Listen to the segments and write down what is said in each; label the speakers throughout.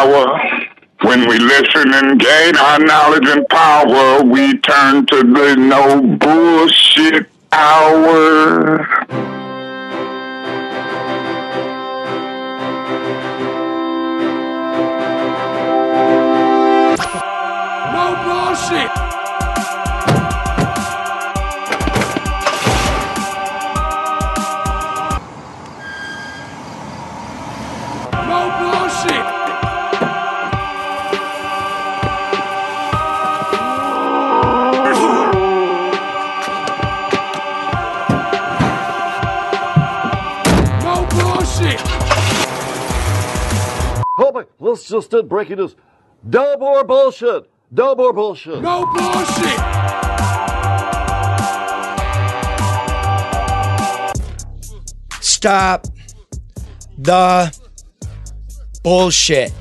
Speaker 1: hour. When we listen and gain our knowledge and power, we turn to the no bullshit hour.
Speaker 2: No
Speaker 3: My, let's just uh, breaking news. No or bullshit. No or bullshit.
Speaker 2: No bullshit.
Speaker 4: Stop the bullshit.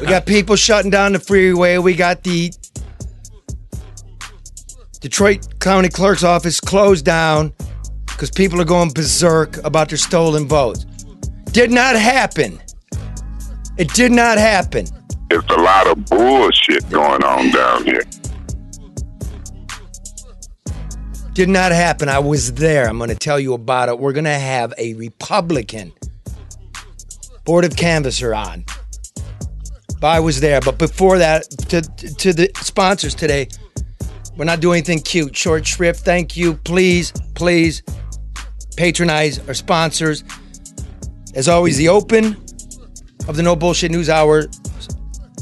Speaker 4: We got people shutting down the freeway. We got the Detroit County Clerk's office closed down because people are going berserk about their stolen votes. Did not happen. It did not happen.
Speaker 1: It's a lot of bullshit going on down here.
Speaker 4: Did not happen. I was there. I'm going to tell you about it. We're going to have a Republican Board of Canvasser on. But I was there. But before that, to, to the sponsors today, we're not doing anything cute. Short shrift, thank you. Please, please patronize our sponsors. As always, the open of the No Bullshit News Hour,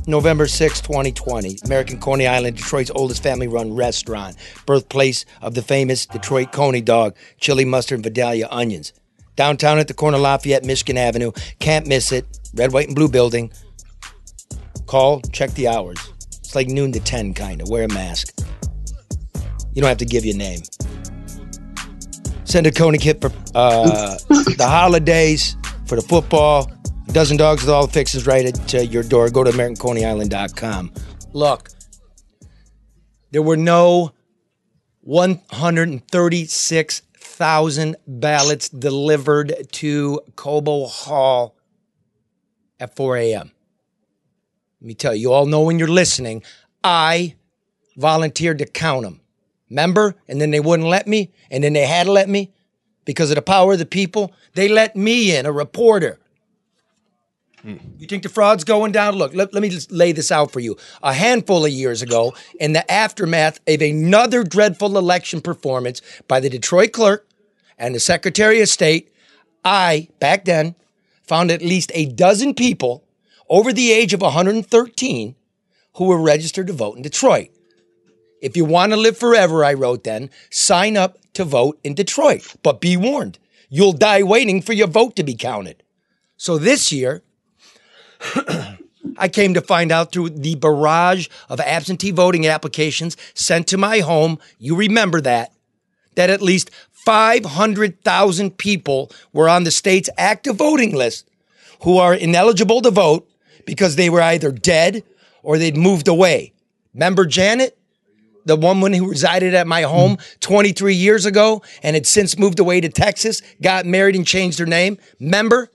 Speaker 4: November 6, 2020. American Coney Island, Detroit's oldest family run restaurant, birthplace of the famous Detroit Coney dog, chili mustard and Vidalia onions. Downtown at the corner of Lafayette, Michigan Avenue. Can't miss it. Red, white, and blue building. Call, check the hours. It's like noon to 10, kind of. Wear a mask. You don't have to give your name. Send a Coney kit for uh, the holidays, for the football. Dozen dogs with all the fixes right at uh, your door. Go to AmericanConeyIsland.com. Look, there were no 136,000 ballots delivered to Cobo Hall at 4 a.m. Let me tell you, you all know when you're listening, I volunteered to count them. Remember? And then they wouldn't let me, and then they had to let me because of the power of the people. They let me in, a reporter. You think the fraud's going down? Look, let, let me just lay this out for you. A handful of years ago, in the aftermath of another dreadful election performance by the Detroit clerk and the Secretary of State, I, back then, found at least a dozen people over the age of 113 who were registered to vote in Detroit. If you want to live forever, I wrote then, sign up to vote in Detroit. But be warned, you'll die waiting for your vote to be counted. So this year, I came to find out through the barrage of absentee voting applications sent to my home, you remember that, that at least 500,000 people were on the state's active voting list who are ineligible to vote because they were either dead or they'd moved away. Remember Janet? The woman who resided at my home 23 years ago and had since moved away to Texas, got married and changed her name. Remember?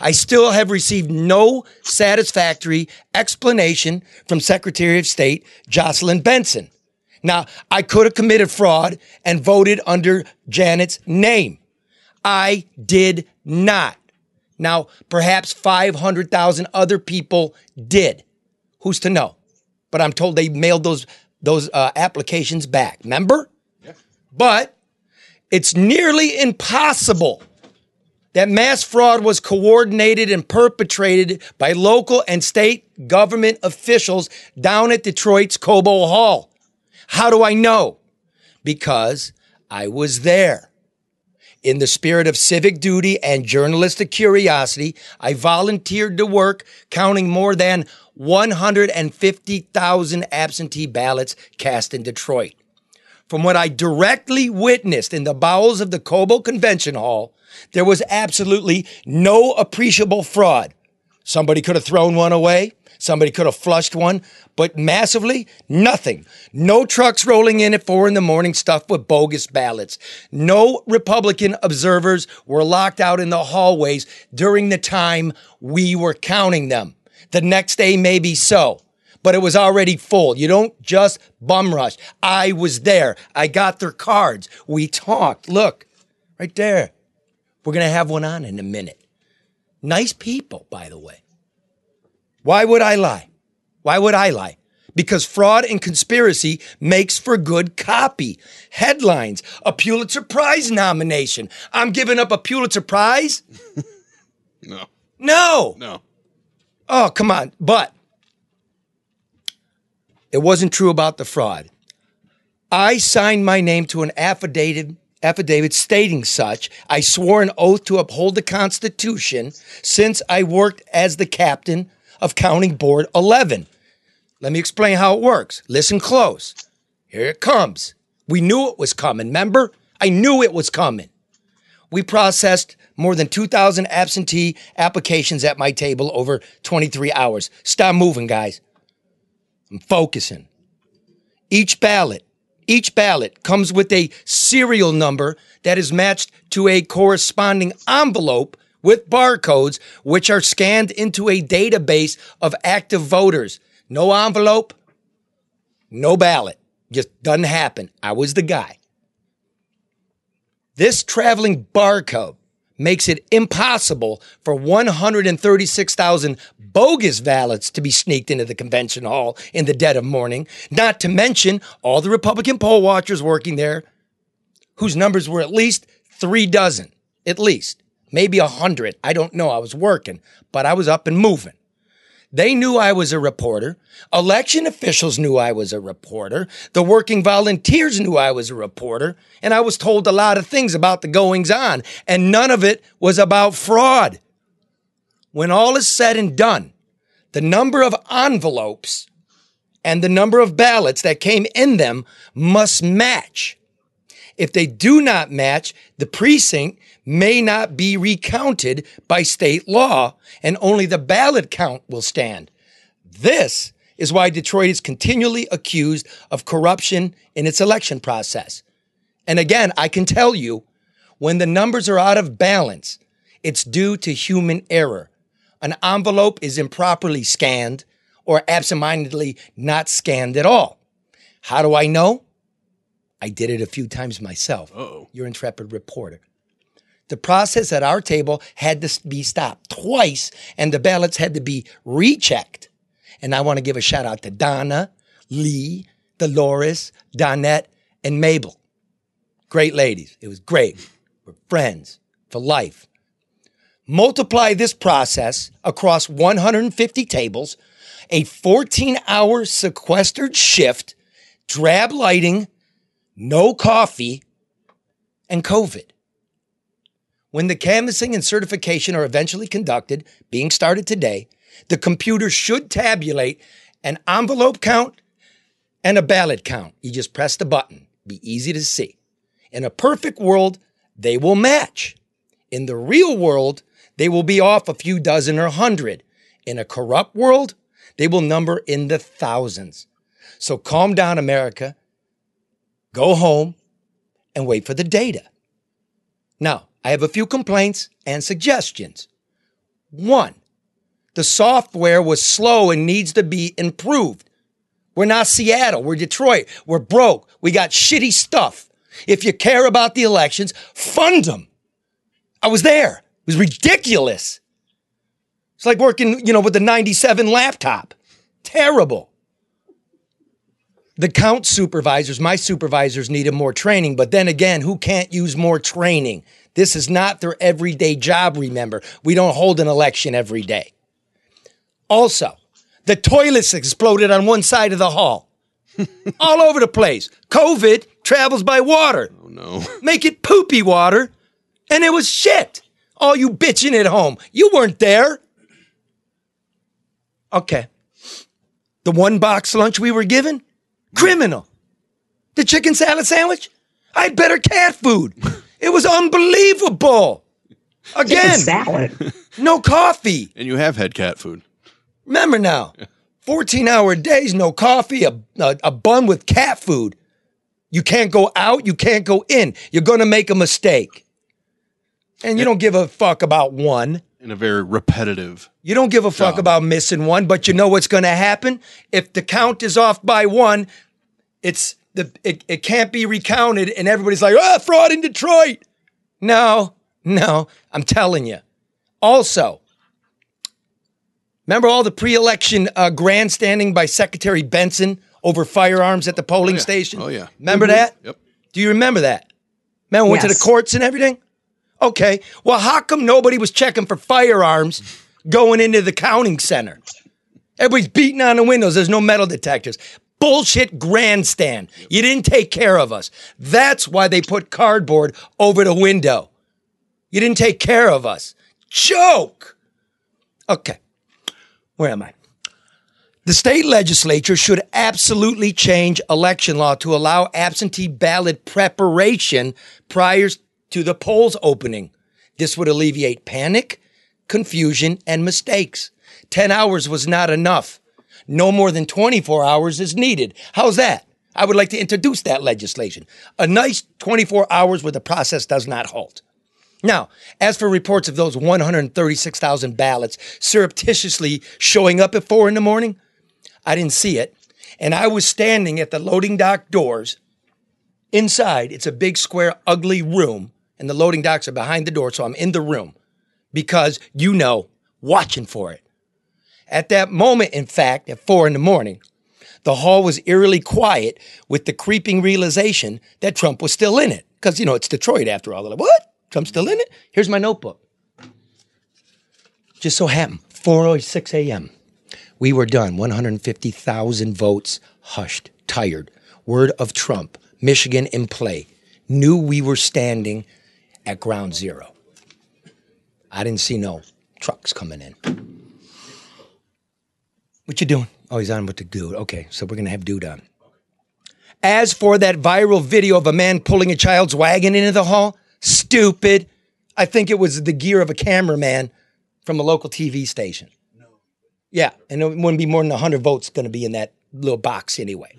Speaker 4: I still have received no satisfactory explanation from Secretary of State Jocelyn Benson. Now, I could have committed fraud and voted under Janet's name. I did not. Now, perhaps 500,000 other people did. Who's to know? But I'm told they mailed those those uh, applications back. Remember? Yeah. But it's nearly impossible that mass fraud was coordinated and perpetrated by local and state government officials down at Detroit's Cobo Hall. How do I know? Because I was there. In the spirit of civic duty and journalistic curiosity, I volunteered to work counting more than 150,000 absentee ballots cast in Detroit. From what I directly witnessed in the bowels of the Cobo Convention Hall, there was absolutely no appreciable fraud. Somebody could have thrown one away. Somebody could have flushed one, but massively, nothing. No trucks rolling in at four in the morning stuffed with bogus ballots. No Republican observers were locked out in the hallways during the time we were counting them. The next day, maybe so, but it was already full. You don't just bum rush. I was there. I got their cards. We talked. Look, right there. We're going to have one on in a minute. Nice people, by the way. Why would I lie? Why would I lie? Because fraud and conspiracy makes for good copy. Headlines, a Pulitzer Prize nomination. I'm giving up a Pulitzer Prize?
Speaker 5: No.
Speaker 4: No.
Speaker 5: No.
Speaker 4: Oh, come on. But it wasn't true about the fraud. I signed my name to an affidavit affidavit stating such. I swore an oath to uphold the Constitution since I worked as the captain of Counting Board 11. Let me explain how it works. Listen close. Here it comes. We knew it was coming, remember? I knew it was coming. We processed more than 2,000 absentee applications at my table over 23 hours. Stop moving, guys. I'm focusing. Each ballot, each ballot comes with a serial number that is matched to a corresponding envelope with barcodes, which are scanned into a database of active voters. No envelope, no ballot. Just doesn't happen. I was the guy. This traveling barcode makes it impossible for 136,000 bogus ballots to be sneaked into the convention hall in the dead of morning, not to mention all the Republican poll watchers working there, whose numbers were at least three dozen, at least, maybe a hundred. I don't know. I was working, but I was up and moving. They knew I was a reporter. Election officials knew I was a reporter. The working volunteers knew I was a reporter. And I was told a lot of things about the goings on, and none of it was about fraud. When all is said and done, the number of envelopes and the number of ballots that came in them must match. If they do not match, the precinct may not be recounted by state law and only the ballot count will stand. This is why Detroit is continually accused of corruption in its election process. And again, I can tell you when the numbers are out of balance, it's due to human error. An envelope is improperly scanned or absentmindedly not scanned at all. How do I know? I did it a few times myself.
Speaker 5: Uh-oh.
Speaker 4: Your intrepid reporter. The process at our table had to be stopped twice, and the ballots had to be rechecked. And I want to give a shout out to Donna, Lee, Dolores, Donette, and Mabel. Great ladies. It was great. We're friends for life. Multiply this process across 150 tables, a 14 hour sequestered shift, drab lighting, no coffee, and COVID. When the canvassing and certification are eventually conducted, being started today, the computer should tabulate an envelope count and a ballot count. You just press the button. Be easy to see. In a perfect world, they will match. In the real world, they will be off a few dozen or hundred. In a corrupt world, they will number in the thousands. So calm down, America. Go home and wait for the data. Now, I have a few complaints and suggestions. One, the software was slow and needs to be improved. We're not Seattle, we're Detroit. We're broke. We got shitty stuff. If you care about the elections, fund them. I was there. It was ridiculous. It's like working, you know, with the 97 laptop. Terrible. The count supervisors, my supervisors needed more training, but then again, who can't use more training? This is not their everyday job, remember. We don't hold an election every day. Also, the toilets exploded on one side of the hall. All over the place. COVID travels by water.
Speaker 5: Oh no.
Speaker 4: Make it poopy water. And it was shit. All you bitching at home. You weren't there. Okay. The one box lunch we were given? Criminal. The chicken salad sandwich? I had better cat food. It was unbelievable. Again,
Speaker 6: salad.
Speaker 4: no coffee.
Speaker 5: And you have had cat food.
Speaker 4: Remember now, 14 hour days, no coffee, a, a, a bun with cat food. You can't go out, you can't go in. You're going to make a mistake. And you don't give a fuck about one.
Speaker 5: in a very repetitive.
Speaker 4: You don't give a fuck
Speaker 5: Job.
Speaker 4: about missing one, but you know what's going to happen if the count is off by one. It's the it, it can't be recounted, and everybody's like, "Ah, fraud in Detroit." No, no, I'm telling you. Also, remember all the pre-election uh, grandstanding by Secretary Benson over firearms at the polling
Speaker 5: yeah.
Speaker 4: station?
Speaker 5: Oh, yeah.
Speaker 4: remember that?
Speaker 5: Yep.
Speaker 4: Do you remember that? Remember went to the courts and everything? Okay. Well, how come nobody was checking for firearms going into the counting center? Everybody's beating on the windows. There's no metal detectors. Bullshit grandstand. You didn't take care of us. That's why they put cardboard over the window. You didn't take care of us. Joke. Okay. Where am I? The state legislature should absolutely change election law to allow absentee ballot preparation prior to the polls opening. This would alleviate panic, confusion, and mistakes. 10 hours was not enough. No more than 24 hours is needed. How's that? I would like to introduce that legislation. A nice 24 hours where the process does not halt. Now, as for reports of those 136,000 ballots surreptitiously showing up at four in the morning, I didn't see it. And I was standing at the loading dock doors. Inside, it's a big, square, ugly room, and the loading docks are behind the door, so I'm in the room because you know, watching for it. At that moment, in fact, at four in the morning, the hall was eerily quiet with the creeping realization that Trump was still in it. Because, you know, it's Detroit after all. They're like, what? Trump's still in it? Here's my notebook. Just so happened, 4.06 a.m. We were done. 150,000 votes, hushed, tired. Word of Trump, Michigan in play. Knew we were standing at ground zero. I didn't see no trucks coming in. What you doing? Oh, he's on with the dude. Okay, so we're gonna have dude on. As for that viral video of a man pulling a child's wagon into the hall, stupid. I think it was the gear of a cameraman from a local TV station. No. Yeah, and it wouldn't be more than 100 votes going to be in that little box anyway.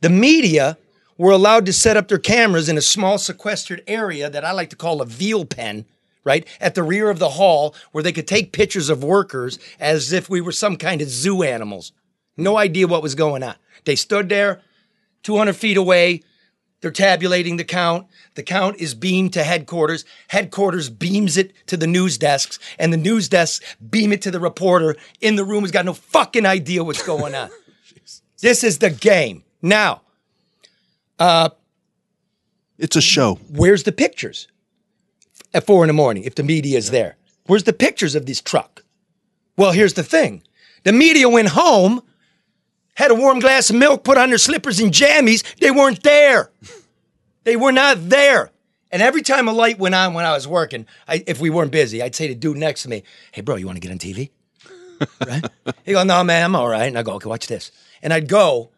Speaker 4: The media were allowed to set up their cameras in a small sequestered area that I like to call a veal pen, right? At the rear of the hall where they could take pictures of workers as if we were some kind of zoo animals. No idea what was going on. They stood there 200 feet away. They're tabulating the count. The count is beamed to headquarters. Headquarters beams it to the news desks, and the news desks beam it to the reporter in the room who's got no fucking idea what's going on. this is the game. Now, uh,
Speaker 5: It's a show.
Speaker 4: where's the pictures at four in the morning if the media is there? Where's the pictures of this truck? Well, here's the thing the media went home, had a warm glass of milk, put on their slippers and jammies. They weren't there. They were not there. And every time a light went on when I was working, I, if we weren't busy, I'd say to dude next to me, Hey, bro, you want to get on TV? right? He'd go, No, man, I'm all right. And I go, Okay, watch this. And I'd go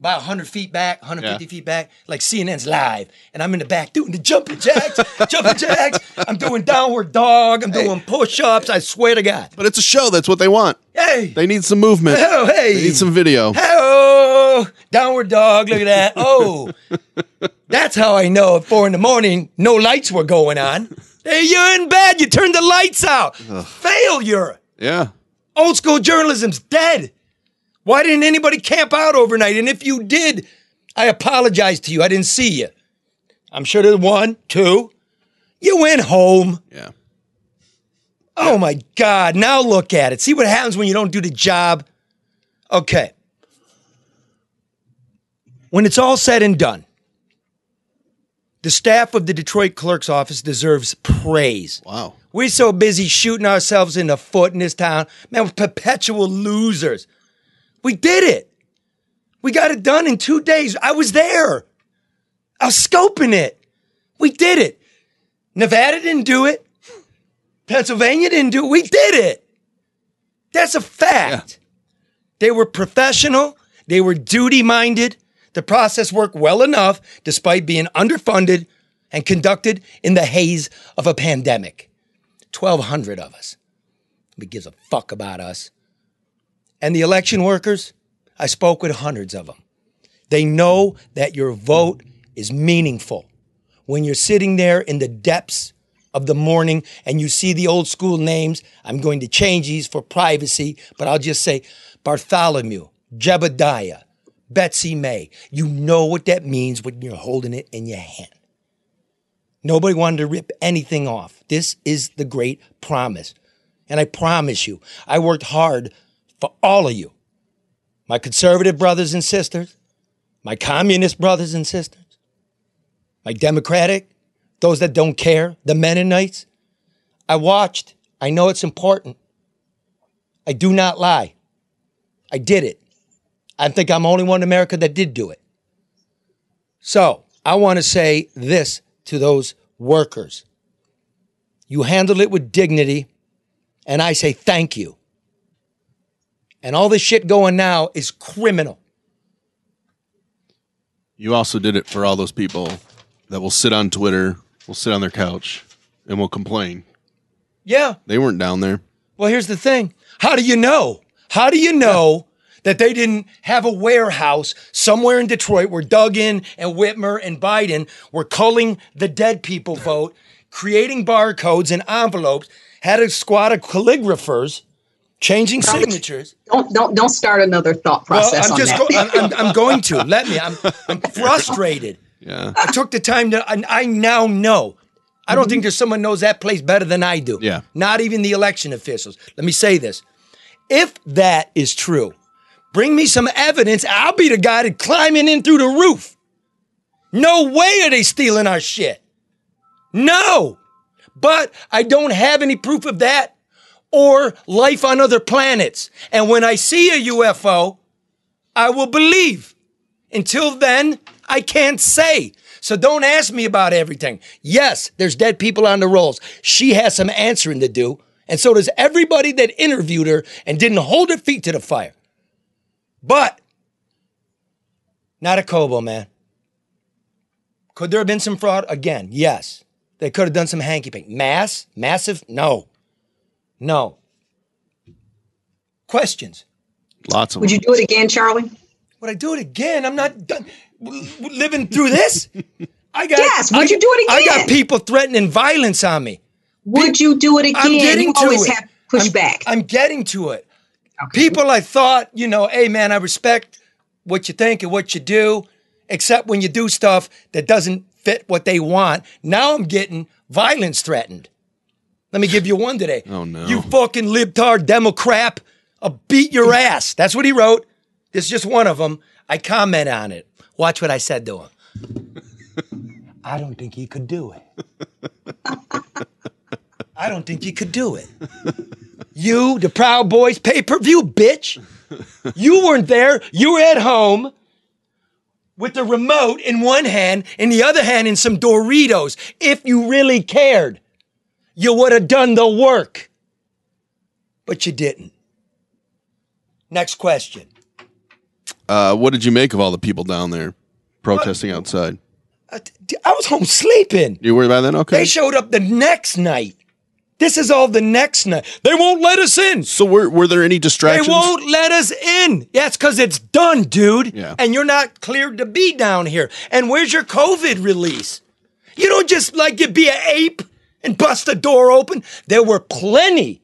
Speaker 4: about 100 feet back, 150
Speaker 5: Yeah.
Speaker 4: feet back, like CNN's live. And I'm in the back doing the jumping jacks, jumping jacks. I'm doing downward dog. I'm doing push ups. I swear to God.
Speaker 5: But it's a show. That's what they want.
Speaker 4: Hey,
Speaker 5: They need some movement.
Speaker 4: oh, hey.
Speaker 5: They need some video.
Speaker 4: Oh, downward dog. Look at that. Oh, that's how I know at four in the morning, no lights were going on. Hey, you're in bed. You turned the lights out. Failure.
Speaker 5: Yeah.
Speaker 4: Old school journalism's dead. Why didn't anybody camp out overnight? And if you did, I apologize to you. I didn't see you. I'm sure there's one, two. You went home.
Speaker 5: Yeah.
Speaker 4: Oh my God. Now look at it. See what happens when you don't do the job. Okay. When it's all said and done, the staff of the Detroit clerk's office deserves praise.
Speaker 5: Wow.
Speaker 4: We're so busy shooting ourselves in the foot in this town. Man, we're perpetual losers. We did it. We got it done in two days. I was there. I was scoping it. We did it. Nevada didn't do it. Pennsylvania didn't do it. We did it. That's a fact. They were professional. They were duty minded. The process worked well enough despite being underfunded and conducted in the haze of a pandemic. 1,200 of us. Nobody gives a fuck about us. And the election workers, I spoke with hundreds of them. They know that your vote is meaningful. When you're sitting there in the depths of the morning and you see the old school names, I'm going to change these for privacy, but I'll just say Bartholomew, Jebediah, Betsy May. You know what that means when you're holding it in your hand. Nobody wanted to rip anything off. This is the great promise. And I promise you, I worked hard for all of you. My conservative brothers and sisters, my communist brothers and sisters, my democratic, those that don't care, the Mennonites. I watched. I know it's important. I do not lie. I did it. I think I'm the only one in America that did do it. So I want to say this to those workers. You handled it with dignity, and I say thank you. And all this shit going now is criminal.
Speaker 5: You also did it for all those people that will sit on Twitter, will sit on their couch, and will complain.
Speaker 4: Yeah.
Speaker 5: They weren't down there.
Speaker 4: Well, here's the thing. How do you know? How do you know that they didn't have a warehouse somewhere in Detroit where Duggan and Whitmer and Biden were culling the dead people vote, creating barcodes and envelopes, had a squad of calligraphers changing signatures?
Speaker 6: Don't don't don't start another thought process
Speaker 4: well, I'm
Speaker 6: on
Speaker 4: just
Speaker 6: that.
Speaker 4: go- I'm, I'm, I'm going to. Let me. I'm, I'm frustrated.
Speaker 5: Yeah.
Speaker 4: I took the time to, and I now know. I don't think mm-hmm. there's someone knows that place better than I do.
Speaker 5: Yeah.
Speaker 4: Not even the election officials. Let me say this. If that is true, bring me some evidence. I'll be the guy that climbing in through the roof. No way are they stealing our shit. No. But I don't have any proof of that or life on other planets. And when I see a UFO, I will believe. Until then, I can't say. So don't ask me about everything. Yes, there's dead people on the rolls. She has some answering to do. And so does everybody that interviewed her and didn't hold her feet to the fire. But not a Cobo, man. Could there have been some fraud? Again, yes. They could have done some hanky panky. Mass? Massive? No. No. Questions?
Speaker 5: Lots of
Speaker 6: Would
Speaker 5: them.
Speaker 6: you do it again, Charlie?
Speaker 4: Would I do it again? I'm not done w- w- living through this. I got
Speaker 6: Yes, would
Speaker 4: I-
Speaker 6: you do it again?
Speaker 4: I got people threatening violence on me.
Speaker 6: Would you do it again?
Speaker 4: I'm getting
Speaker 6: you
Speaker 4: to
Speaker 6: always
Speaker 4: it.
Speaker 6: have pushback.
Speaker 4: I'm, I'm getting to it. People I thought, you know, hey man, I respect what you think and what you do, except when you do stuff that doesn't fit what they want. Now I'm getting violence threatened. Let me give you one today.
Speaker 5: Oh, no.
Speaker 4: You fucking libtard democrat. I'll beat your ass. That's what he wrote. This is just one of them. I comment on it. Watch what I said to him. I don't think he could do it. I don't think he could do it. You, the Proud Boys pay per view, bitch. You weren't there. You were at home with the remote in one hand and the other hand in some Doritos. If you really cared, you would have done the work. But you didn't. Next question.
Speaker 5: Uh, what did you make of all the people down there protesting outside?
Speaker 4: I, I was home sleeping.
Speaker 5: You were by then? Okay.
Speaker 4: They showed up the next night. This is all the next night. They won't let us in.
Speaker 5: so were, were there any distractions?
Speaker 4: They won't let us in. Yeah, it's because it's done, dude.
Speaker 5: Yeah.
Speaker 4: And you're not cleared to be down here. And where's your COVID release? You don't just like you be an ape and bust the door open. There were plenty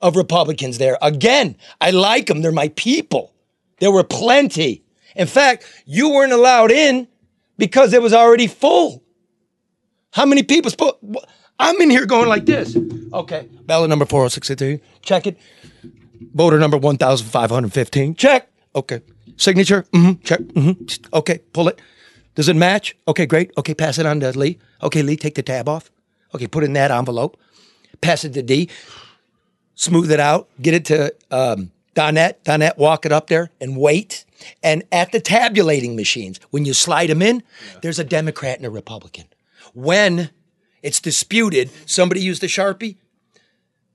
Speaker 4: of Republicans there. Again, I like them. They're my people. There were plenty. In fact, you weren't allowed in because it was already full. How many people? I'm in here going like this. Okay, ballot number 4062. Check it. Voter number 1515. Check. Okay. Signature. Mm-hmm. Check. Mm-hmm. Okay, pull it. Does it match? Okay, great. Okay, pass it on to Lee. Okay, Lee, take the tab off. Okay, put it in that envelope. Pass it to D. Smooth it out. Get it to um, Donette. Donette, walk it up there and wait. And at the tabulating machines, when you slide them in, there's a Democrat and a Republican. When it's disputed, somebody used a Sharpie.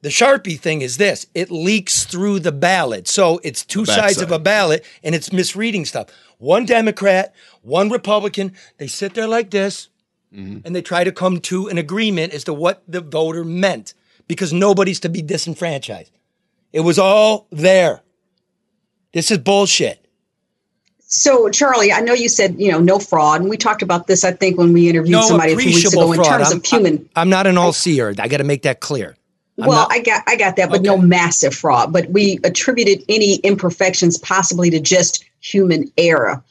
Speaker 4: The Sharpie thing is this it leaks through the ballot. So it's two sides of a ballot and it's misreading stuff. One Democrat, one Republican, they sit there like this Mm-hmm. and they try to come to an agreement as to what the voter meant because nobody's to be disenfranchised. It was all there. This is bullshit.
Speaker 6: So, Charlie, I know you said you know no fraud, and we talked about this. I think when we interviewed
Speaker 4: No
Speaker 6: somebody a few weeks
Speaker 4: appreciable
Speaker 6: ago in
Speaker 4: fraud.
Speaker 6: terms
Speaker 4: I'm,
Speaker 6: of human.
Speaker 4: I'm not an all seer. I got to make that clear. I'm
Speaker 6: well,
Speaker 4: not-
Speaker 6: I got I got that, but no massive fraud. But we attributed any imperfections possibly to just human error.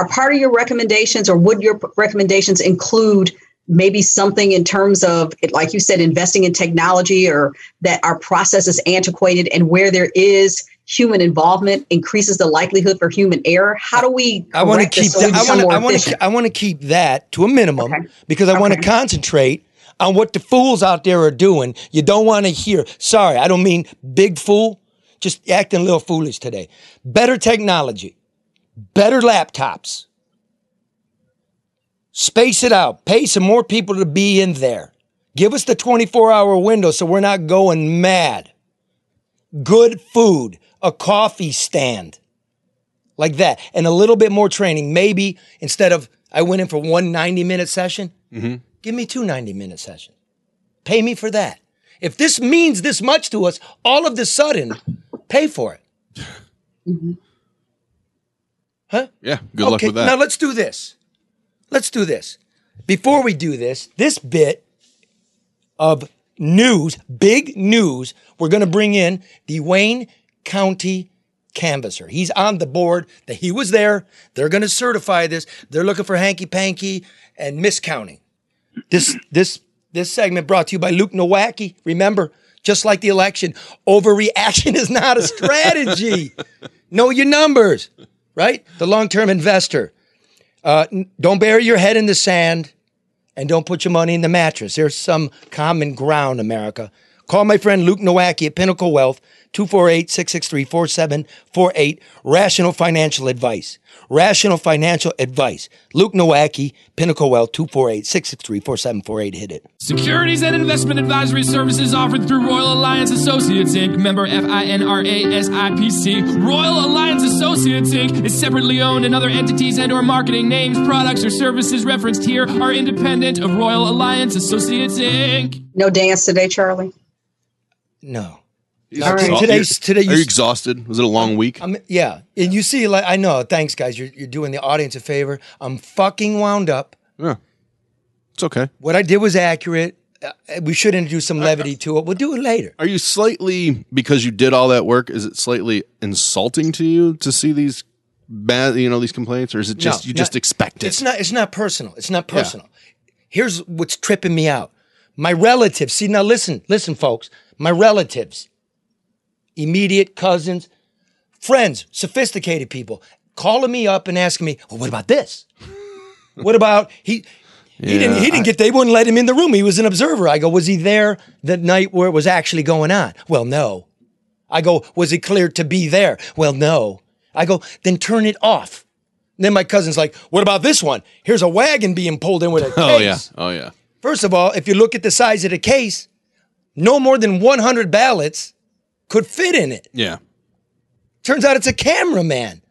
Speaker 6: Are part of your recommendations, or would your recommendations include maybe something in terms of, like you said, investing in technology, or that our process is antiquated, and where there is human involvement increases the likelihood for human error? How do we?
Speaker 4: I want to keep
Speaker 6: so
Speaker 4: that. I want to. I want to. I want to keep that to a minimum
Speaker 6: Okay.
Speaker 4: because I want to concentrate on what the fools out there are doing. You don't want to hear. Sorry, I don't mean big fool. Just acting a little foolish today. Better technology, better laptops. Space it out. Pay some more people to be in there. Give us the 24 hour window so we're not going mad. Good food, a coffee stand like that, and a little bit more training. Maybe instead of I went in for one 90 minute session, mm-hmm. give me two 90 minute sessions. Pay me for that. If this means this much to us, all of the sudden, pay for it. Mm-hmm. Huh?
Speaker 5: Yeah. Good luck with that.
Speaker 4: Now let's do this. Let's do this. Before we do this, this bit of news, big news, we're going to bring in the Wayne County canvasser. He's on the board. That he was there. They're going to certify this. They're looking for hanky panky and miscounting. This this this segment brought to you by Luke Nowacki. Remember, just like the election, overreaction is not a strategy. know your numbers, right? The long-term investor. Uh, don't bury your head in the sand and don't put your money in the mattress. There's some common ground, America. Call my friend Luke Nowacki at Pinnacle Wealth, 248 663 4748. Rational financial advice. Rational financial advice. Luke Nowacki, Pinnacle Wealth, 248 663 4748. Hit it.
Speaker 7: Securities and investment advisory services offered through Royal Alliance Associates Inc., member FINRA SIPC. Royal Alliance Associates Inc. is separately owned and other entities and or marketing names, products, or services referenced here are independent of Royal Alliance Associates Inc.
Speaker 6: no dance today, Charlie.
Speaker 4: No.
Speaker 6: All right.
Speaker 4: Today's- today
Speaker 5: Are
Speaker 4: you-
Speaker 5: you exhausted? Was it a long week?
Speaker 4: I'm, yeah. And you see, like, I know, thanks, guys. You're, you're doing the audience a favor. I'm fucking wound up.
Speaker 5: yeah. It's okay.
Speaker 4: What I did was accurate. Uh, we should introduce some levity to it. We'll do it later.
Speaker 5: Are you slightly because you did all that work? Is it slightly insulting to you to see these bad, you know, these complaints, or is it just
Speaker 4: No,
Speaker 5: you just
Speaker 4: not-
Speaker 5: expect it?
Speaker 4: It's not. It's not personal. It's not personal. Here's what's tripping me out. My relatives. See now, listen, listen, folks. My relatives, immediate cousins, friends, sophisticated people, calling me up and asking me, "Well, what about this? what about he?" He didn't. He didn't get. They wouldn't let him in the room. He was an observer. I go, was he there the night where it was actually going on? Well, no. I go, was he cleared to be there? Well, no. I go, then turn it off. And then my cousin's like, what about this one? Here's a wagon being pulled in with a case.
Speaker 5: oh yeah. Oh yeah.
Speaker 4: First of all, if you look at the size of the case, no more than 100 ballots could fit in it.
Speaker 5: Yeah.
Speaker 4: Turns out it's a cameraman.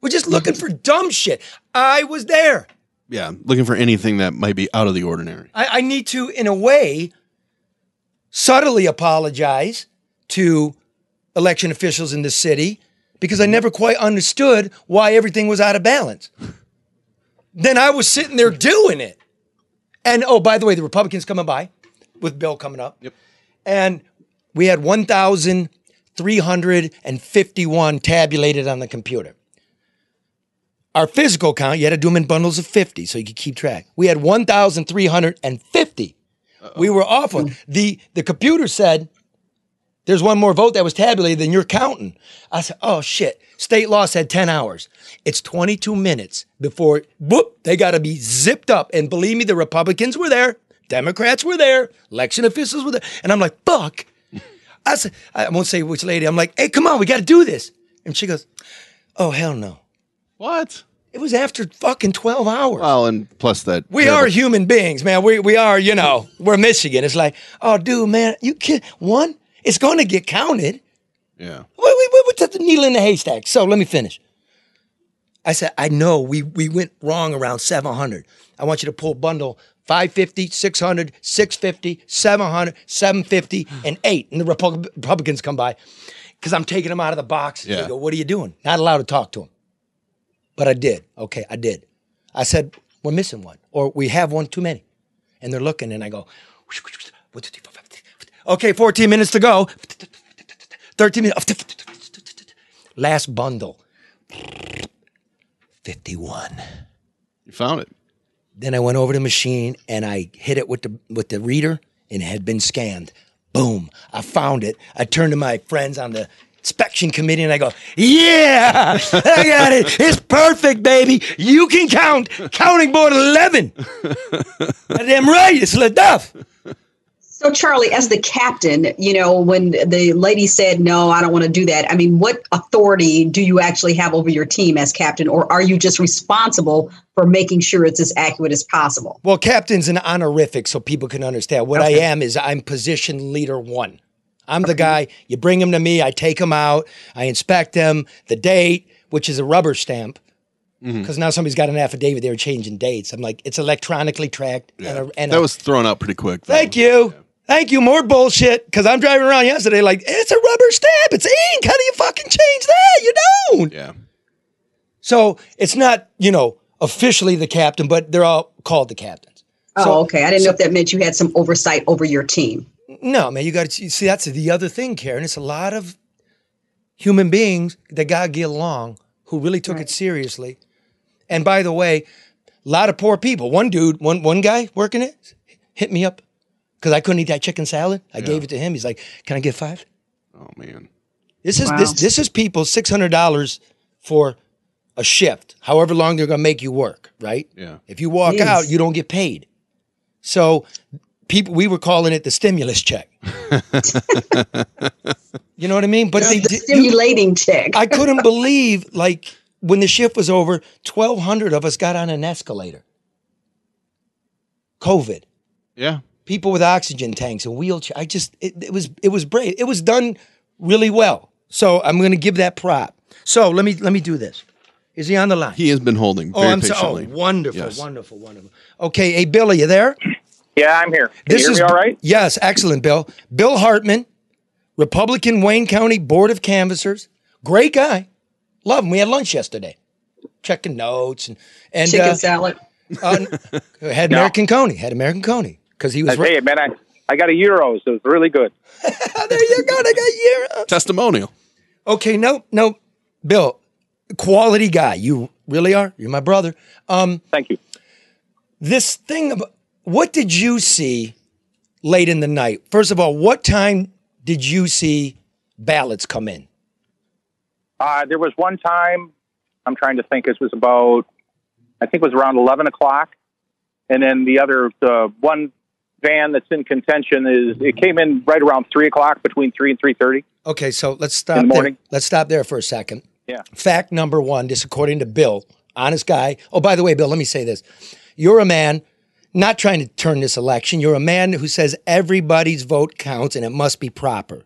Speaker 4: We're just looking for dumb shit. I was there.
Speaker 5: Yeah. Looking for anything that might be out of the ordinary.
Speaker 4: I, I need to, in a way, subtly apologize to election officials in the city because I never quite understood why everything was out of balance. Then I was sitting there doing it. And oh, by the way, the Republicans coming by with Bill coming up.
Speaker 5: Yep.
Speaker 4: And we had 1,351 tabulated on the computer. Our physical count, you had to do them in bundles of 50 so you could keep track. We had 1,350. We were off one. The, the computer said, there's one more vote that was tabulated than you're counting. I said, oh shit. State law said 10 hours. It's 22 minutes before, whoop, they got to be zipped up. And believe me, the Republicans were there, Democrats were there, election officials were there. And I'm like, fuck. I said, I won't say which lady. I'm like, hey, come on, we got to do this. And she goes, oh, hell no.
Speaker 5: What?
Speaker 4: It was after fucking 12 hours.
Speaker 5: Well, and plus that
Speaker 4: We
Speaker 5: terrible-
Speaker 4: are human beings, man. We we are, you know, we're Michigan. It's like, oh, dude, man, you can one. It's going to get counted.
Speaker 5: Yeah.
Speaker 4: We wait, wait, what's the needle in the haystack? So let me finish. I said, I know we we went wrong around 700. I want you to pull bundle 550, 600, 650, 700, 750, and 8. And the Repub- Republicans come by because I'm taking them out of the box.
Speaker 5: Yeah.
Speaker 4: They go, what are you doing? Not allowed to talk to them. but I did. Okay, I did. I said, we're missing one, or we have one too many. And they're looking, and I go, one, two, three, four, five, six. okay, 14 minutes to go. 13 minutes. Last bundle. 51.
Speaker 5: You found it.
Speaker 4: Then I went over to the machine and I hit it with the with the reader and it had been scanned. Boom. I found it. I turned to my friends on the inspection committee and I go, Yeah, I got it. It's perfect, baby. You can count. Counting board 11. Damn right. It's enough.
Speaker 6: So, Charlie, as the captain, you know, when the lady said, no, I don't want to do that, I mean, what authority do you actually have over your team as captain, or are you just responsible for making sure it's as accurate as possible?
Speaker 4: Well, captain's an honorific so people can understand. What I am is I'm position leader one. I'm the guy, you bring them to me, I take them out, I inspect them, the date, which is a rubber stamp. Mm-hmm. Because now somebody's got an affidavit, they're changing dates. I'm like, it's electronically tracked. And a, and
Speaker 5: That
Speaker 4: a-
Speaker 5: was thrown out pretty quick. though.
Speaker 4: Thank you. Thank you. More bullshit. Because I'm driving around yesterday like, it's a rubber stamp. It's ink. How do you fucking change that? You don't.
Speaker 5: Yeah.
Speaker 4: So it's not, you know, officially the captain, but they're all called the captains.
Speaker 6: Oh,
Speaker 4: So-
Speaker 6: okay. I didn't know if that meant you had some oversight over your team.
Speaker 4: No, man, you got to see. That's the other thing, Karen. It's a lot of human beings that got to get along who really took it seriously. And by the way, a lot of poor people. One dude, one one guy working it, hit me up because I couldn't eat that chicken salad. I gave it to him. He's like, "Can I get five?
Speaker 5: Oh man.
Speaker 4: This is
Speaker 6: Wow.
Speaker 4: this this is people six hundred dollars for a shift, however long they're gonna make you work, right?
Speaker 5: Yeah.
Speaker 4: If you walk
Speaker 6: Yes.
Speaker 4: out, you don't get paid. So people we were calling it the stimulus check. you know what I mean? But they
Speaker 6: The
Speaker 4: did, you-
Speaker 6: stimulating check.
Speaker 4: I couldn't believe like when the shift was over, twelve hundred of us got on an escalator. COVID
Speaker 5: Yeah.
Speaker 4: People with oxygen tanks and wheelchair. I just it, it was it was brave. It was done really well. So I'm going to give that prop. So let me let me do this. Is he on the line?
Speaker 5: He has been holding
Speaker 4: oh,
Speaker 5: very
Speaker 4: I'm so oh, wonderful,
Speaker 5: Yes.
Speaker 4: wonderful, wonderful. Okay, hey Bill, are you there?
Speaker 8: Yeah, I'm here. Can you hear me all right?
Speaker 4: Yes, excellent, Bill. Bill Hartmann, Republican Wayne County Board of Canvassers. Great guy. Love him. We had lunch yesterday. Checking notes and and
Speaker 6: Chicken
Speaker 4: uh,
Speaker 6: salad.
Speaker 4: uh, had American Coney. Had American Coney because he
Speaker 8: I
Speaker 4: was.
Speaker 8: tell you, man, I, I got a Euros. It was really good.
Speaker 4: there you go. I got you.
Speaker 5: Testimonial.
Speaker 4: Okay, no, no, Bill, quality guy. You really are. You're my brother. Um,
Speaker 8: Thank you.
Speaker 4: this thing about what did you see late in the night? First of all, what time did you see ballots come in?
Speaker 8: Uh, there was one time, I'm trying to think, it was about, I think it was around 11 o'clock. And then the other, the one van that's in contention is, it came in right around 3 o'clock, between 3 and 3.30.
Speaker 4: Okay, so let's stop
Speaker 8: In the
Speaker 4: there. Let's stop there for a second.
Speaker 8: Yeah.
Speaker 4: Fact number one, just according to Bill, honest guy. Oh, by the way, Bill, let me say this. You're a man not trying to turn this election. You're a man who says everybody's vote counts and it must be proper.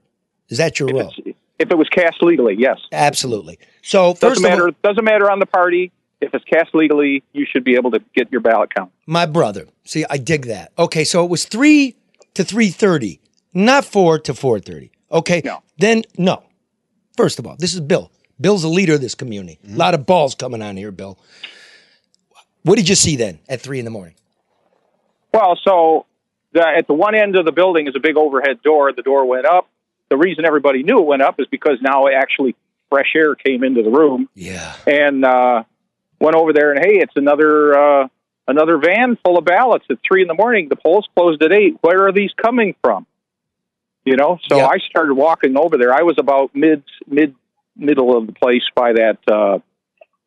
Speaker 4: Is that your role?
Speaker 8: If it was cast legally, yes.
Speaker 4: Absolutely. So first
Speaker 8: Doesn't
Speaker 4: of
Speaker 8: matter,
Speaker 4: all,
Speaker 8: doesn't matter on the party. If it's cast legally, you should be able to get your ballot count.
Speaker 4: my brother. See, I dig that. Okay, so it was three to three thirty, not four to four thirty. Okay.
Speaker 8: No.
Speaker 4: Then no. First of all, this is Bill. Bill's the leader of this community. A lot of balls coming on here, Bill. What did you see then at three in the morning?
Speaker 8: Well, so the, at the one end of the building is a big overhead door. The door went up. The reason everybody knew it went up is because now actually fresh air came into the room
Speaker 4: Yeah.
Speaker 8: and uh, went over there. And hey, it's another uh, another van full of ballots at three in the morning. The polls closed at eight. Where are these coming from? You know. So
Speaker 4: Yeah.
Speaker 8: I started walking over there. I was about mid mid middle of the place by that uh,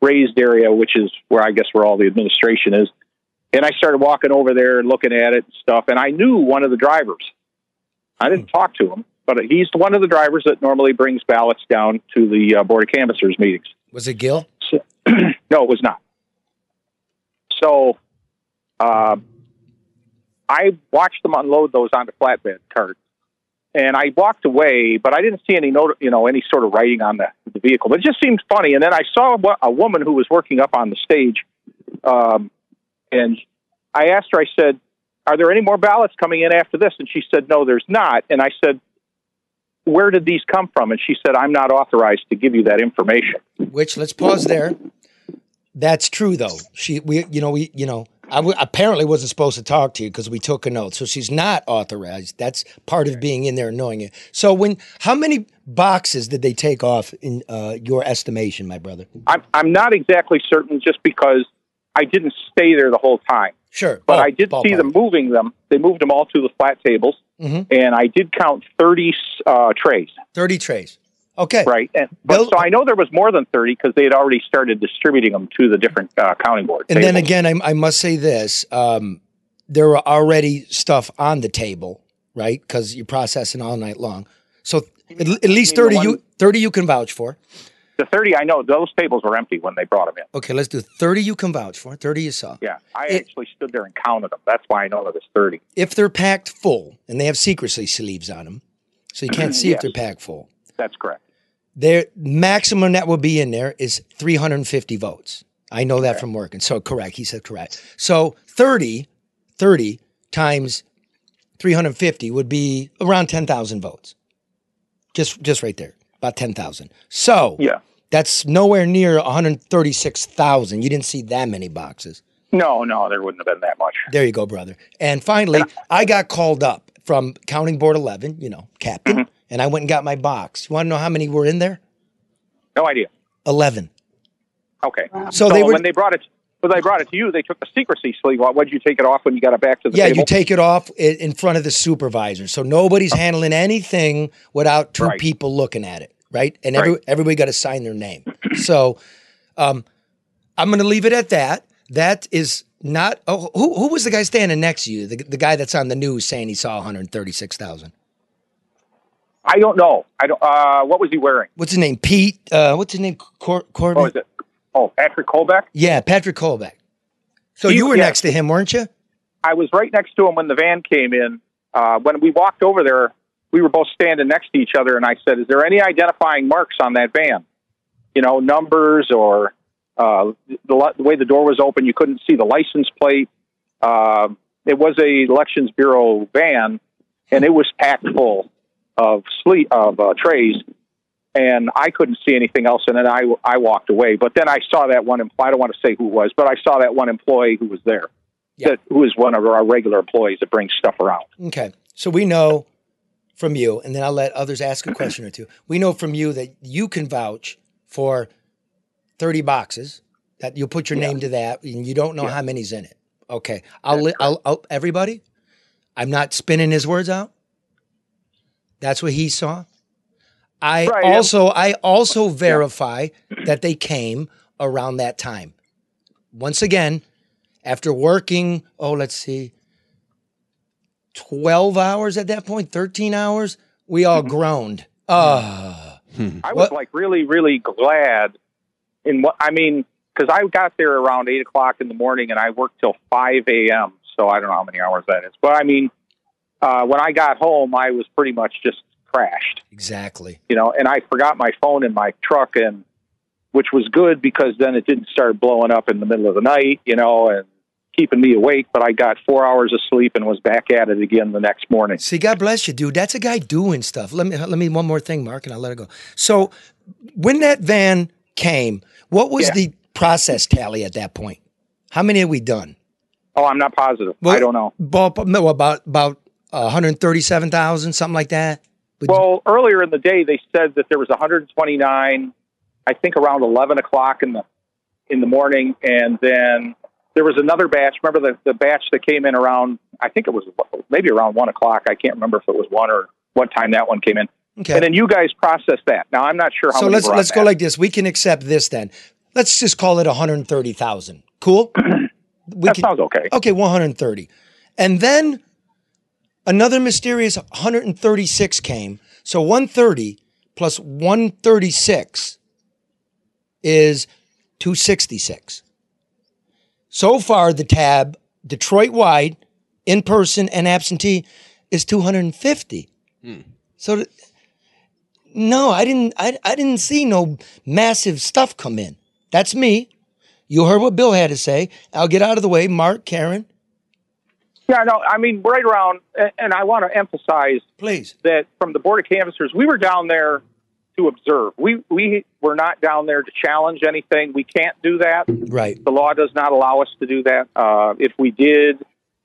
Speaker 8: raised area, which is where I guess where all the administration is. And I started walking over there and looking at it and stuff. And I knew one of the drivers. I didn't talk to him, but he's one of the drivers that normally brings ballots down to the uh, Board of Canvassers meetings.
Speaker 4: Was it Gil?
Speaker 8: No, it was not. So uh, I watched them unload those onto flatbed carts, and I walked away, but I didn't see any note, you know, any sort of writing on the, the vehicle. But it just seemed funny. And then I saw a, a woman who was working up on the stage, um, and I asked her. I said, "Are there any more ballots coming in after this?" And she said, "No, there's not." And I said. Where did these come from? And she said, I'm not authorized to give you that information.
Speaker 4: Which let's pause there. That's true though. She we you know we you know I w- apparently wasn't supposed to talk to you because we took a note. So she's not authorized. That's part of being in there and knowing it. So when how many boxes did they take off in uh, your estimation, my brother?
Speaker 8: I'm I'm not exactly certain, just because I didn't stay there the whole time.
Speaker 4: Sure,
Speaker 8: But
Speaker 4: Ball-
Speaker 8: I did see them moving them. They moved them all to the flat tables,
Speaker 4: Mhm.
Speaker 8: and I did count thirty uh, trays.
Speaker 4: Thirty trays. Okay,
Speaker 8: Right, and but
Speaker 4: Bill-
Speaker 8: so I know there was more than thirty because they had already started distributing them to the different uh, counting board.
Speaker 4: And then again, I, I must say this: um, there were already stuff on the table, right? Because you're processing all night long. So at, at least
Speaker 8: mean the
Speaker 4: thirty
Speaker 8: one-
Speaker 4: you thirty you can vouch for.
Speaker 8: The thirty, I know those tables were empty when they brought them in.
Speaker 4: Okay, let's do thirty you can vouch for. Thirty you saw.
Speaker 8: Yeah, I
Speaker 4: It-
Speaker 8: actually stood there and counted them. That's why I know there was thirty.
Speaker 4: If they're packed full and they have secrecy sleeves on them, so you can't see if they're packed full.
Speaker 8: That's correct.
Speaker 4: Their maximum that will be in there is 350 votes. I know that from working. So correct. He said correct. So 30, 30 times 350 would be around 10,000 votes. Just just right there. About 10,000. So
Speaker 8: Yeah.
Speaker 4: That's nowhere near 136,000. You didn't see that many boxes.
Speaker 8: No, no, there wouldn't have been that much.
Speaker 4: There you go, brother. And finally, I got called up from counting board 11, you know, captain,
Speaker 8: Mm-hmm.
Speaker 4: and I went and got my box. You want to know how many were in there?
Speaker 8: No idea.
Speaker 4: 11.
Speaker 8: Okay.
Speaker 4: So they were-
Speaker 8: when they brought it when they brought it to you, they took the secrecy sleeve off. When did you take it off when you got it back to the
Speaker 4: Yeah,
Speaker 8: table?
Speaker 4: you take it off in front of the supervisor. So nobody's handling anything without two
Speaker 8: Right.
Speaker 4: people looking at it, right? And every,
Speaker 8: Right.
Speaker 4: everybody got to sign their name. So um, I'm going to leave it at that. That is not. Oh, who, who was the guy standing next to you? The, the guy that's on the news saying he saw 136,000.
Speaker 8: I don't know. I don't. Uh, what was he wearing?
Speaker 4: What's his name? Pete. Uh, what's his name? Cor- Corbin?
Speaker 8: Oh, is it? Oh, Patrick Colbeck.
Speaker 4: Yeah, Patrick Colbeck. So
Speaker 8: He-
Speaker 4: you were
Speaker 8: yeah.
Speaker 4: next to him, weren't you?
Speaker 8: I was right next to him when the van came in. Uh, when we walked over there, we were both standing next to each other, and I said, "Is there any identifying marks on that van? You know, numbers or uh, the, the way the door was open, you couldn't see the license plate. Uh, it was a elections bureau van, and it was packed full of sleep of uh, trays." And I couldn't see anything else, and then I I walked away. But then I saw that one. Employee, I don't want to say who it was, but I saw that one employee who was there
Speaker 4: Yeah.
Speaker 8: that who is one of our regular employees that brings stuff around.
Speaker 4: Okay. So we know from you, and then I'll let others ask a question or two. We know from you that you can vouch for 30 boxes, that you'll put your name to that, and you don't know how many's in it. Okay. I'll, li- I'll, I'll, everybody, I'm not spinning his words out. That's what he saw. I
Speaker 8: Right,
Speaker 4: also, I also verify that they came around that time. Once again, after working, oh, let's see, 12 hours at that point, 13 hours, we all groaned. Ah,
Speaker 8: I was
Speaker 4: What-
Speaker 8: like really, really glad in what I mean because I got there around eight o'clock in the morning and I worked till five a.m. So I don't know how many hours that is, but I mean, uh, when I got home, I was pretty much just crashed,
Speaker 4: exactly.
Speaker 8: you know, and I forgot my phone in my truck and which was good because then it didn't start blowing up in the middle of the night, you know, and keeping me awake. But I got four hours of sleep and was back at it again the next morning.
Speaker 4: See, God bless you, dude. That's a guy doing stuff. Let me let me one more thing, Mark, and I'll let it go. So, when that van came, what was
Speaker 8: Yeah.
Speaker 4: the process tally at that point? How many had we done?
Speaker 8: Oh, I'm not positive.
Speaker 4: Well,
Speaker 8: I don't know.
Speaker 4: Ball, no, about about uh, 137,000, something like that. But-
Speaker 8: Well, earlier in the day, they said that there was 129. I think around 11 o'clock in the in the morning, and then there was another batch. Remember the the batch that came in around? I think it was maybe around one o'clock. I can't remember if it was one or what time that one came in.
Speaker 4: okay.
Speaker 8: And then you guys processed that. Now I'm not sure how.
Speaker 4: so
Speaker 8: many
Speaker 4: let's let's go like this. We can accept this then. Let's just call it 130,000. Cool. We
Speaker 8: that
Speaker 4: can,
Speaker 8: sounds okay.
Speaker 4: Okay, 130. And then another mysterious 136 came. So 130 plus 136 is 266. So far, the tab, Detroit wide, in person and absentee, is 250. Hmm. So, th- no, I didn't. I, I didn't see no massive stuff come in. That's me. You heard what Bill had to say. I'll get out of the way. Mark, Karen,
Speaker 8: Yeah, no, I mean right around, and- and I want to emphasize
Speaker 4: please.
Speaker 8: that from the Board of Canvassers, we were down there to observe. We we were not down there to challenge anything. We can't do that.
Speaker 4: Right.
Speaker 8: The law does not allow us to do that. Uh, if we did,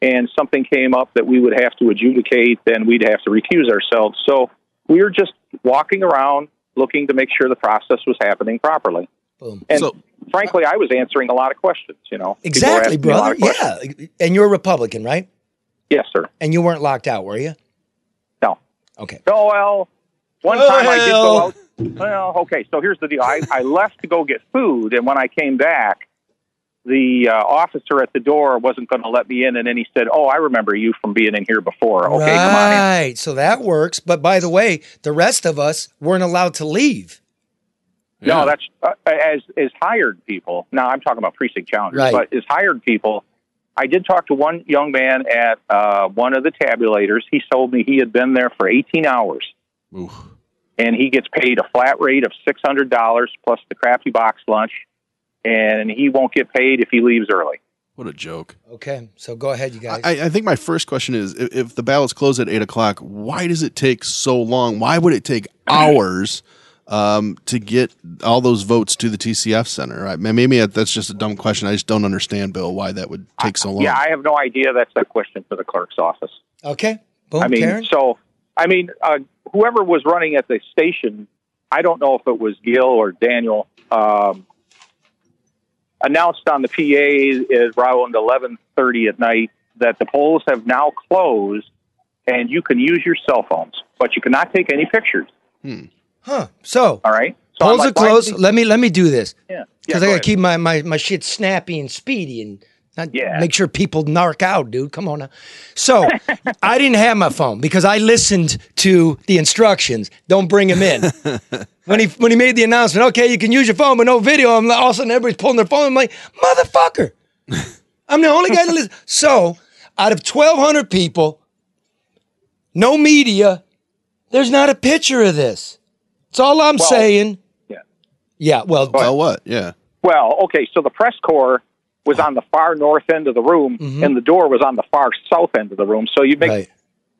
Speaker 8: and something came up that we would have to adjudicate, then we'd have to recuse ourselves. So we were just walking around, looking to make sure the process was happening properly.
Speaker 4: Boom.
Speaker 8: And
Speaker 5: So-
Speaker 8: frankly, I was answering a lot of questions. You know,
Speaker 4: Exactly,
Speaker 8: asking me a lot
Speaker 4: brother. Yeah. And you're a Republican, right?
Speaker 8: Yes, sir.
Speaker 4: And you weren't locked out, were you?
Speaker 8: No.
Speaker 4: Okay.
Speaker 8: Oh well, one
Speaker 4: Oh,
Speaker 8: time I did go out. Well, okay. So here's the deal. I, I left to go get food, and when I came back, the uh, officer at the door wasn't going to let me in, and then he said, "Oh, I remember you from being in here before. Okay, come on in."
Speaker 4: right. So that works. But by the way, the rest of us weren't allowed to leave.
Speaker 5: Yeah.
Speaker 8: No, that's uh, as as hired people. Now I'm talking about precinct challengers,
Speaker 4: Right.
Speaker 8: but as hired people, I did talk to one young man at uh, one of the tabulators. He told me he had been there for 18 hours.
Speaker 5: Oof.
Speaker 8: And he gets paid a flat rate of six hundred dollars plus the crappy box lunch, and he won't get paid if he leaves early.
Speaker 5: What a joke.
Speaker 4: Okay. So go ahead, you guys.
Speaker 5: I, I think my first question is if, if the ballots close at eight o'clock, why does it take so long? Why would it take hours um, to get all those votes to the TCF center? Right? Maybe that's just a dumb question. I just don't understand, Bill, why that would take so long.
Speaker 8: Yeah, I have no idea. That's a question for the clerk's office.
Speaker 4: okay. Boom,
Speaker 8: I mean,
Speaker 4: Karen.
Speaker 8: so I mean, uh, whoever was running at the station, I don't know if it was Gil or Daniel. Um, announced on the PA is around eleven thirty at night that the polls have now closed, and you can use your cell phones, but you cannot take any pictures. Hmm.
Speaker 4: Huh. So
Speaker 8: All right. So
Speaker 4: polls are
Speaker 8: like, why
Speaker 4: closed. Let me let me do this.
Speaker 8: Yeah.
Speaker 4: Because
Speaker 8: yeah,
Speaker 4: I gotta keep my, my, my shit snappy and speedy and not
Speaker 8: Yeah.
Speaker 4: make sure people narc out, dude. Come on now. So I didn't have my phone because I listened to the instructions. Don't bring him in. when he when he made the announcement, okay, you can use your phone, but no video. I'm like, all of a sudden everybody's pulling their phone. I'm like, motherfucker. I'm the only guy that listens. So out of 1,200 people, no media, there's not a picture of this. That's all I'm
Speaker 8: Well,
Speaker 4: saying.
Speaker 8: yeah.
Speaker 4: Yeah. Well,
Speaker 5: Well, what? Yeah.
Speaker 8: Well, okay, so the press corps was on the far north end of the room, mm-hmm. and the door was on the far south end of the room. So you make
Speaker 4: right.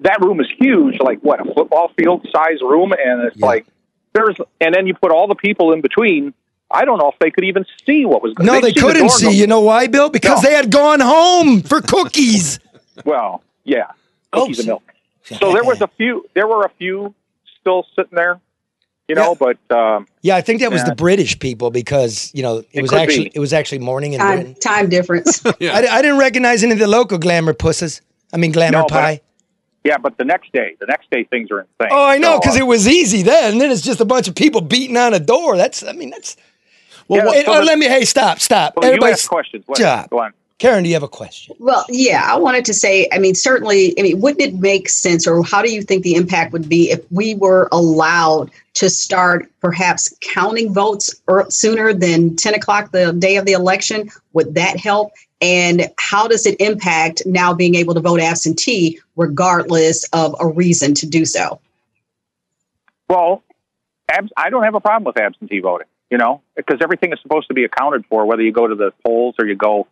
Speaker 8: that room is huge, like what a football field size room, and it's
Speaker 4: Yeah.
Speaker 8: like there's, and then you put all the people in between. I don't know if they could even see what was going. On.
Speaker 4: No, they
Speaker 8: the
Speaker 4: couldn't
Speaker 8: door
Speaker 4: see.
Speaker 8: go-
Speaker 4: You know why, Bill? Because
Speaker 8: No.
Speaker 4: they had gone home for cookies.
Speaker 8: Well, yeah,
Speaker 4: Oh,
Speaker 8: cookies and milk. So there was a few. There were a few still sitting there, you know, but um,
Speaker 4: Yeah, I think that was
Speaker 8: Yeah.
Speaker 4: the British people because you know it,
Speaker 8: It
Speaker 4: was actually
Speaker 8: be.
Speaker 4: it was actually morning and
Speaker 6: Time, time difference.
Speaker 4: I, I didn't recognize any of the local glamour pusses. I mean, glamour
Speaker 8: No, but-
Speaker 4: pie.
Speaker 8: yeah, but the next day, the next day things are insane.
Speaker 4: Oh, I know,
Speaker 8: So,
Speaker 4: because
Speaker 8: uh,
Speaker 4: it was easy then. And then it's just a bunch of people beating on a door. That's, I mean, that's.
Speaker 5: Well,
Speaker 8: Yeah,
Speaker 5: what,
Speaker 4: Hey,
Speaker 8: so
Speaker 4: oh,
Speaker 8: the-
Speaker 4: let me. Hey, stop, stop.
Speaker 8: well, you
Speaker 4: Everybody,
Speaker 8: ask questions. What,
Speaker 4: job.
Speaker 8: Go on.
Speaker 4: Karen, do you have a question?
Speaker 6: Well, yeah, I wanted to say, I mean, certainly, I mean, wouldn't it make sense, or how do you think the impact would be if we were allowed to start perhaps counting votes er, sooner than 10 o'clock the day of the election? Would that help? And how does it impact now being able to vote absentee, regardless of a reason to do so?
Speaker 8: Well, abs- I don't have a problem with absentee voting, you know, because everything is supposed to be accounted for, whether you go to the polls or you go,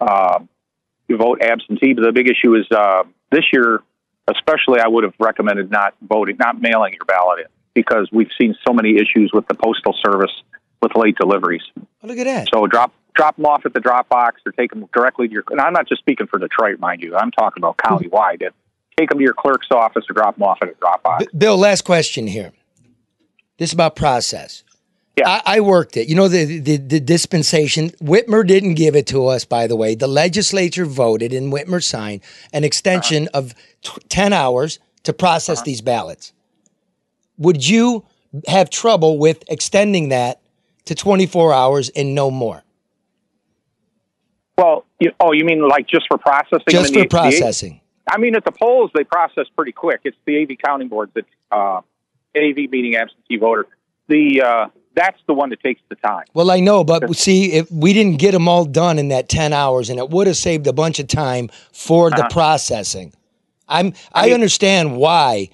Speaker 8: you vote absentee. But the big issue is uh, this year, especially, I would have recommended not voting, not mailing your ballot in, because we've seen so many issues with the postal service with late deliveries.
Speaker 4: Oh, look at that.
Speaker 8: So drop drop them off at the drop box or take them directly to your. And I'm not just speaking for Detroit, mind you. I'm talking about countywide. Take them to your clerk's office or drop them off at a drop box.
Speaker 4: Bill, last question here. This is about process.
Speaker 8: Yeah.
Speaker 4: I, I worked it. You know, the, the, the dispensation, Whitmer didn't give it to us, by the way. The legislature voted and Whitmer signed an extension of t- 10 hours to process these ballots. Would you have trouble with extending that to 24 hours and no more?
Speaker 8: Well, you, oh, you mean like just for processing?
Speaker 4: Just for
Speaker 8: the- the-
Speaker 4: processing.
Speaker 8: I mean, at the polls, they process pretty quick. It's the AV counting board that uh, AV meaning absentee voter. The uh, that's the one that takes the time.
Speaker 4: Well, I know, but see, if we didn't get them all done in that 10 hours, and it would have saved a bunch of time for the uh-huh. processing. I'm I,
Speaker 8: mean-
Speaker 4: understand why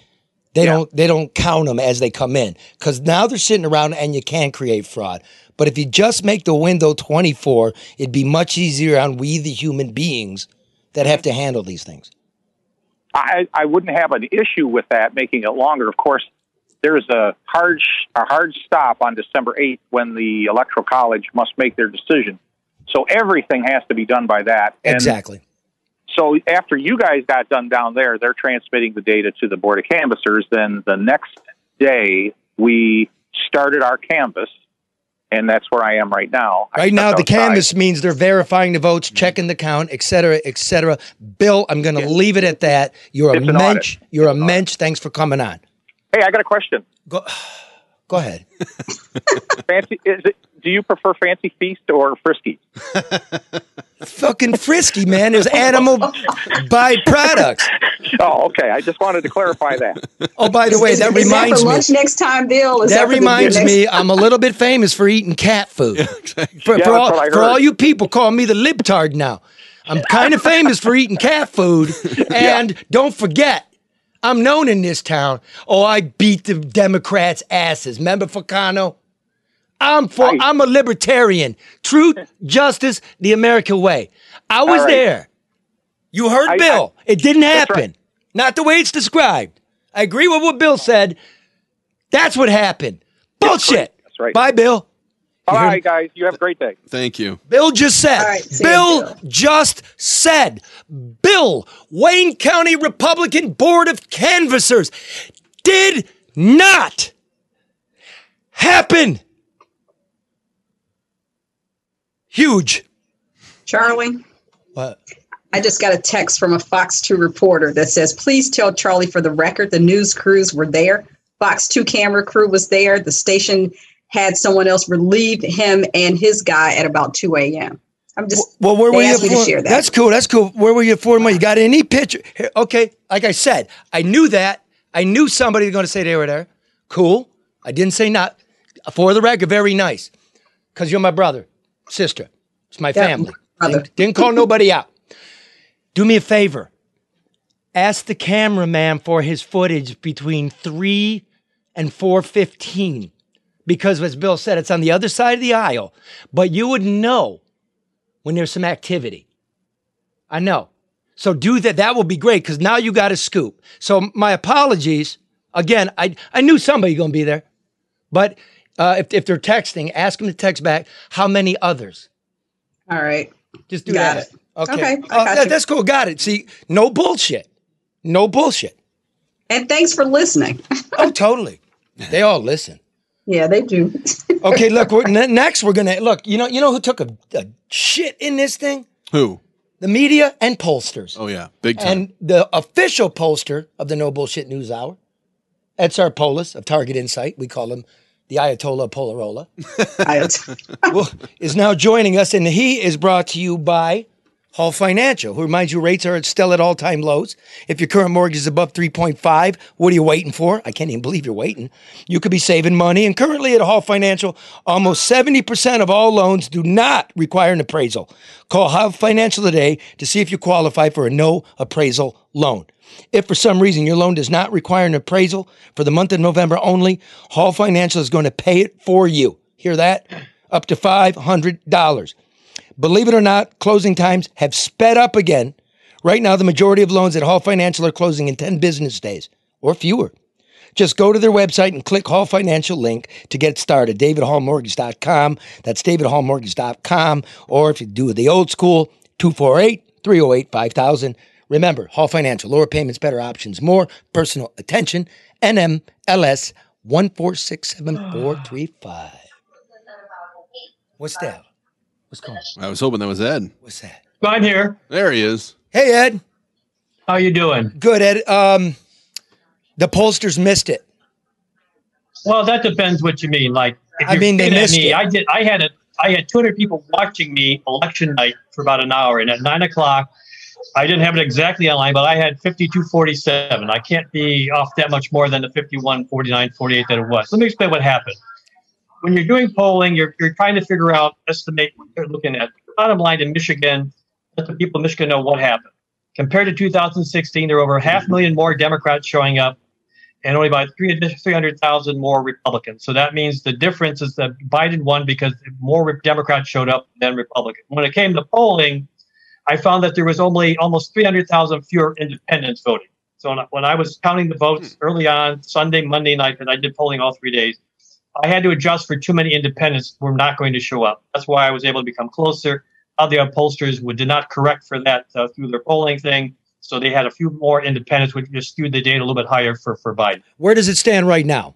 Speaker 4: they
Speaker 8: Yeah.
Speaker 4: don't they don't count them as they come in because now they're sitting around and you can create fraud. But if you just make the window 24, it'd be much easier on we the human beings that have to handle these things.
Speaker 8: I, I wouldn't have an issue with that making it longer. Of course, there's a hard a hard stop on December 8th when the electoral college must make their decision. So everything has to be done by that. And
Speaker 4: Exactly.
Speaker 8: so after you guys got done down there, they're transmitting the data to the board of canvassers. Then the next day we started our canvas, and that's where I am right now.
Speaker 4: Right now, the
Speaker 8: outside.
Speaker 4: canvas means they're verifying the votes, mm-hmm. checking the count, et cetera, et cetera. Bill, I'm going to leave it at that. You're a
Speaker 8: It's an
Speaker 4: mensch.
Speaker 8: audit.
Speaker 4: You're a
Speaker 8: It's an
Speaker 4: mensch. Thanks for coming on.
Speaker 8: Hey, I got a question.
Speaker 4: Go, go ahead.
Speaker 8: Fancy is it? Do you prefer Fancy Feast or Frisky?
Speaker 4: Fucking frisky, man. There's animal byproducts.
Speaker 8: Oh, okay. I just wanted to clarify that.
Speaker 4: Oh, by the way,
Speaker 6: Is-
Speaker 4: that
Speaker 6: is
Speaker 4: reminds
Speaker 6: for
Speaker 4: me.
Speaker 6: lunch next time, Bill. Is
Speaker 4: That
Speaker 6: for the-
Speaker 4: reminds me, I'm a little bit famous for eating cat food. For,
Speaker 8: Yeah,
Speaker 4: for, all, for all you people, call me the libtard now. I'm kind of famous for eating cat food. And don't forget, I'm known in this town. Oh, I beat the Democrats' asses. Remember Ficano? I'm for.
Speaker 8: Right.
Speaker 4: I'm a libertarian. Truth, justice, the American way. I was
Speaker 8: right.
Speaker 4: there. You heard
Speaker 8: I-
Speaker 4: Bill. it didn't happen.
Speaker 8: right.
Speaker 4: Not the way it's described. I agree with what Bill said. That's what happened. Bullshit.
Speaker 8: That's right.
Speaker 4: Bye, Bill.
Speaker 8: All
Speaker 4: heard-
Speaker 8: guys. You have a great day.
Speaker 5: Thank you.
Speaker 4: Bill just said.
Speaker 6: All right,
Speaker 4: Bill
Speaker 6: Bill.
Speaker 4: just said. Bill, Wayne County Republican Board of Canvassers did not happen. Huge.
Speaker 6: Charlie.
Speaker 4: What?
Speaker 6: I just got a text from a Fox 2 reporter that says, please tell Charlie for the record the news crews were there. Fox 2 camera crew was there. The station had someone else relieve him and his guy at about 2 a.m. I'm just,
Speaker 4: Well, where were you?
Speaker 6: asked me to
Speaker 4: for-
Speaker 6: share that.
Speaker 4: That's cool. That's cool. Where were you for? Money? You got any picture? Okay, like I said, I knew that. I knew somebody was going to say they were there. Cool. I didn't say not. For the record, very nice. Because you're my brother, sister. It's my
Speaker 6: Yeah,
Speaker 4: family. Didn't, didn't call nobody out. Do me a favor. Ask the cameraman for his footage between 3 and 4.15. Because as Bill said, it's on the other side of the aisle. But you would know when there's some activity. I know. So do that. That will be great because now you got a scoop. So my apologies. Again, I, I knew somebody going to be there. But uh, if, if they're texting, ask them to text back how many others.
Speaker 6: All right.
Speaker 4: Just do
Speaker 6: Got
Speaker 4: that.
Speaker 6: it.
Speaker 4: Okay.
Speaker 6: Okay, got
Speaker 4: that- that's cool. Got it. See, no bullshit. No bullshit.
Speaker 6: And thanks for listening.
Speaker 4: Oh, totally. They all listen.
Speaker 6: Yeah, they do.
Speaker 4: Okay, look. We're, ne- next, we're gonna look. You know, you know who took a, a shit in this thing?
Speaker 5: Who?
Speaker 4: The media and pollsters.
Speaker 5: Oh yeah, big time.
Speaker 4: And the official pollster of the No Bullshit News Hour, Ed Sarpolus of Target Insyght, we call him the Ayatollah Polarola,
Speaker 6: I-
Speaker 4: is now joining us. And he is brought to you by Hall Financial, who reminds you rates are still at all time lows. If your current mortgage is above 3.5, what are you waiting for? I can't even believe you're waiting. You could be saving money. And currently at Hall Financial, almost 70% of all loans do not require an appraisal. Call Hall Financial today to see if you qualify for a no appraisal loan. If for some reason your loan does not require an appraisal for the month of November only, Hall Financial is going to pay it for you. Hear that? Up to $500. Believe it or not, closing times have sped up again. Right now, the majority of loans at Hall Financial are closing in 10 business days or fewer. Just go to their website and click Hall Financial link to get started. DavidHallMortgage.com. That's DavidHallMortgage.com. Or if you do it the old school, 248 308 5000. Remember, Hall Financial, lower payments, better options, more personal attention. NMLS 1467435. What's that? What's going on?
Speaker 5: I was hoping that was Ed.
Speaker 4: What's that?
Speaker 9: I'm here.
Speaker 5: There he is.
Speaker 4: Hey, Ed.
Speaker 9: How you doing?
Speaker 4: Good, Ed. Um, the pollsters missed it.
Speaker 9: Well, that depends what you mean. Like, if
Speaker 4: I
Speaker 9: you're
Speaker 4: mean, they
Speaker 9: looking at
Speaker 4: missed
Speaker 9: me,
Speaker 4: it.
Speaker 9: I did. I had a. I had 200 people watching me election night for about an hour, and at nine o'clock, I didn't have it exactly online, but I had 5247. I can't be off that much more than the 51, 49, 48 that it was. Let me explain what happened. When you're doing polling, you're, you're trying to figure out, estimate what you're looking at. Bottom line in Michigan, let the people of Michigan know what happened. Compared to 2016, there were over half a million more Democrats showing up and only about 300,000 more Republicans. So that means the difference is that Biden won because more Democrats showed up than Republicans. When it came to polling, I found that there was only almost 300,000 fewer independents voting. So when I- when I was counting the votes hmm. early on Sunday, Monday night, because I did polling all three days, I had to adjust for too many independents were not going to show up. That's why I was able to become closer. Other upholsters would, did not correct for that uh, through their polling thing. So they had a few more independents, which just skewed the data a little bit higher for, for Biden.
Speaker 4: Where does it stand right now?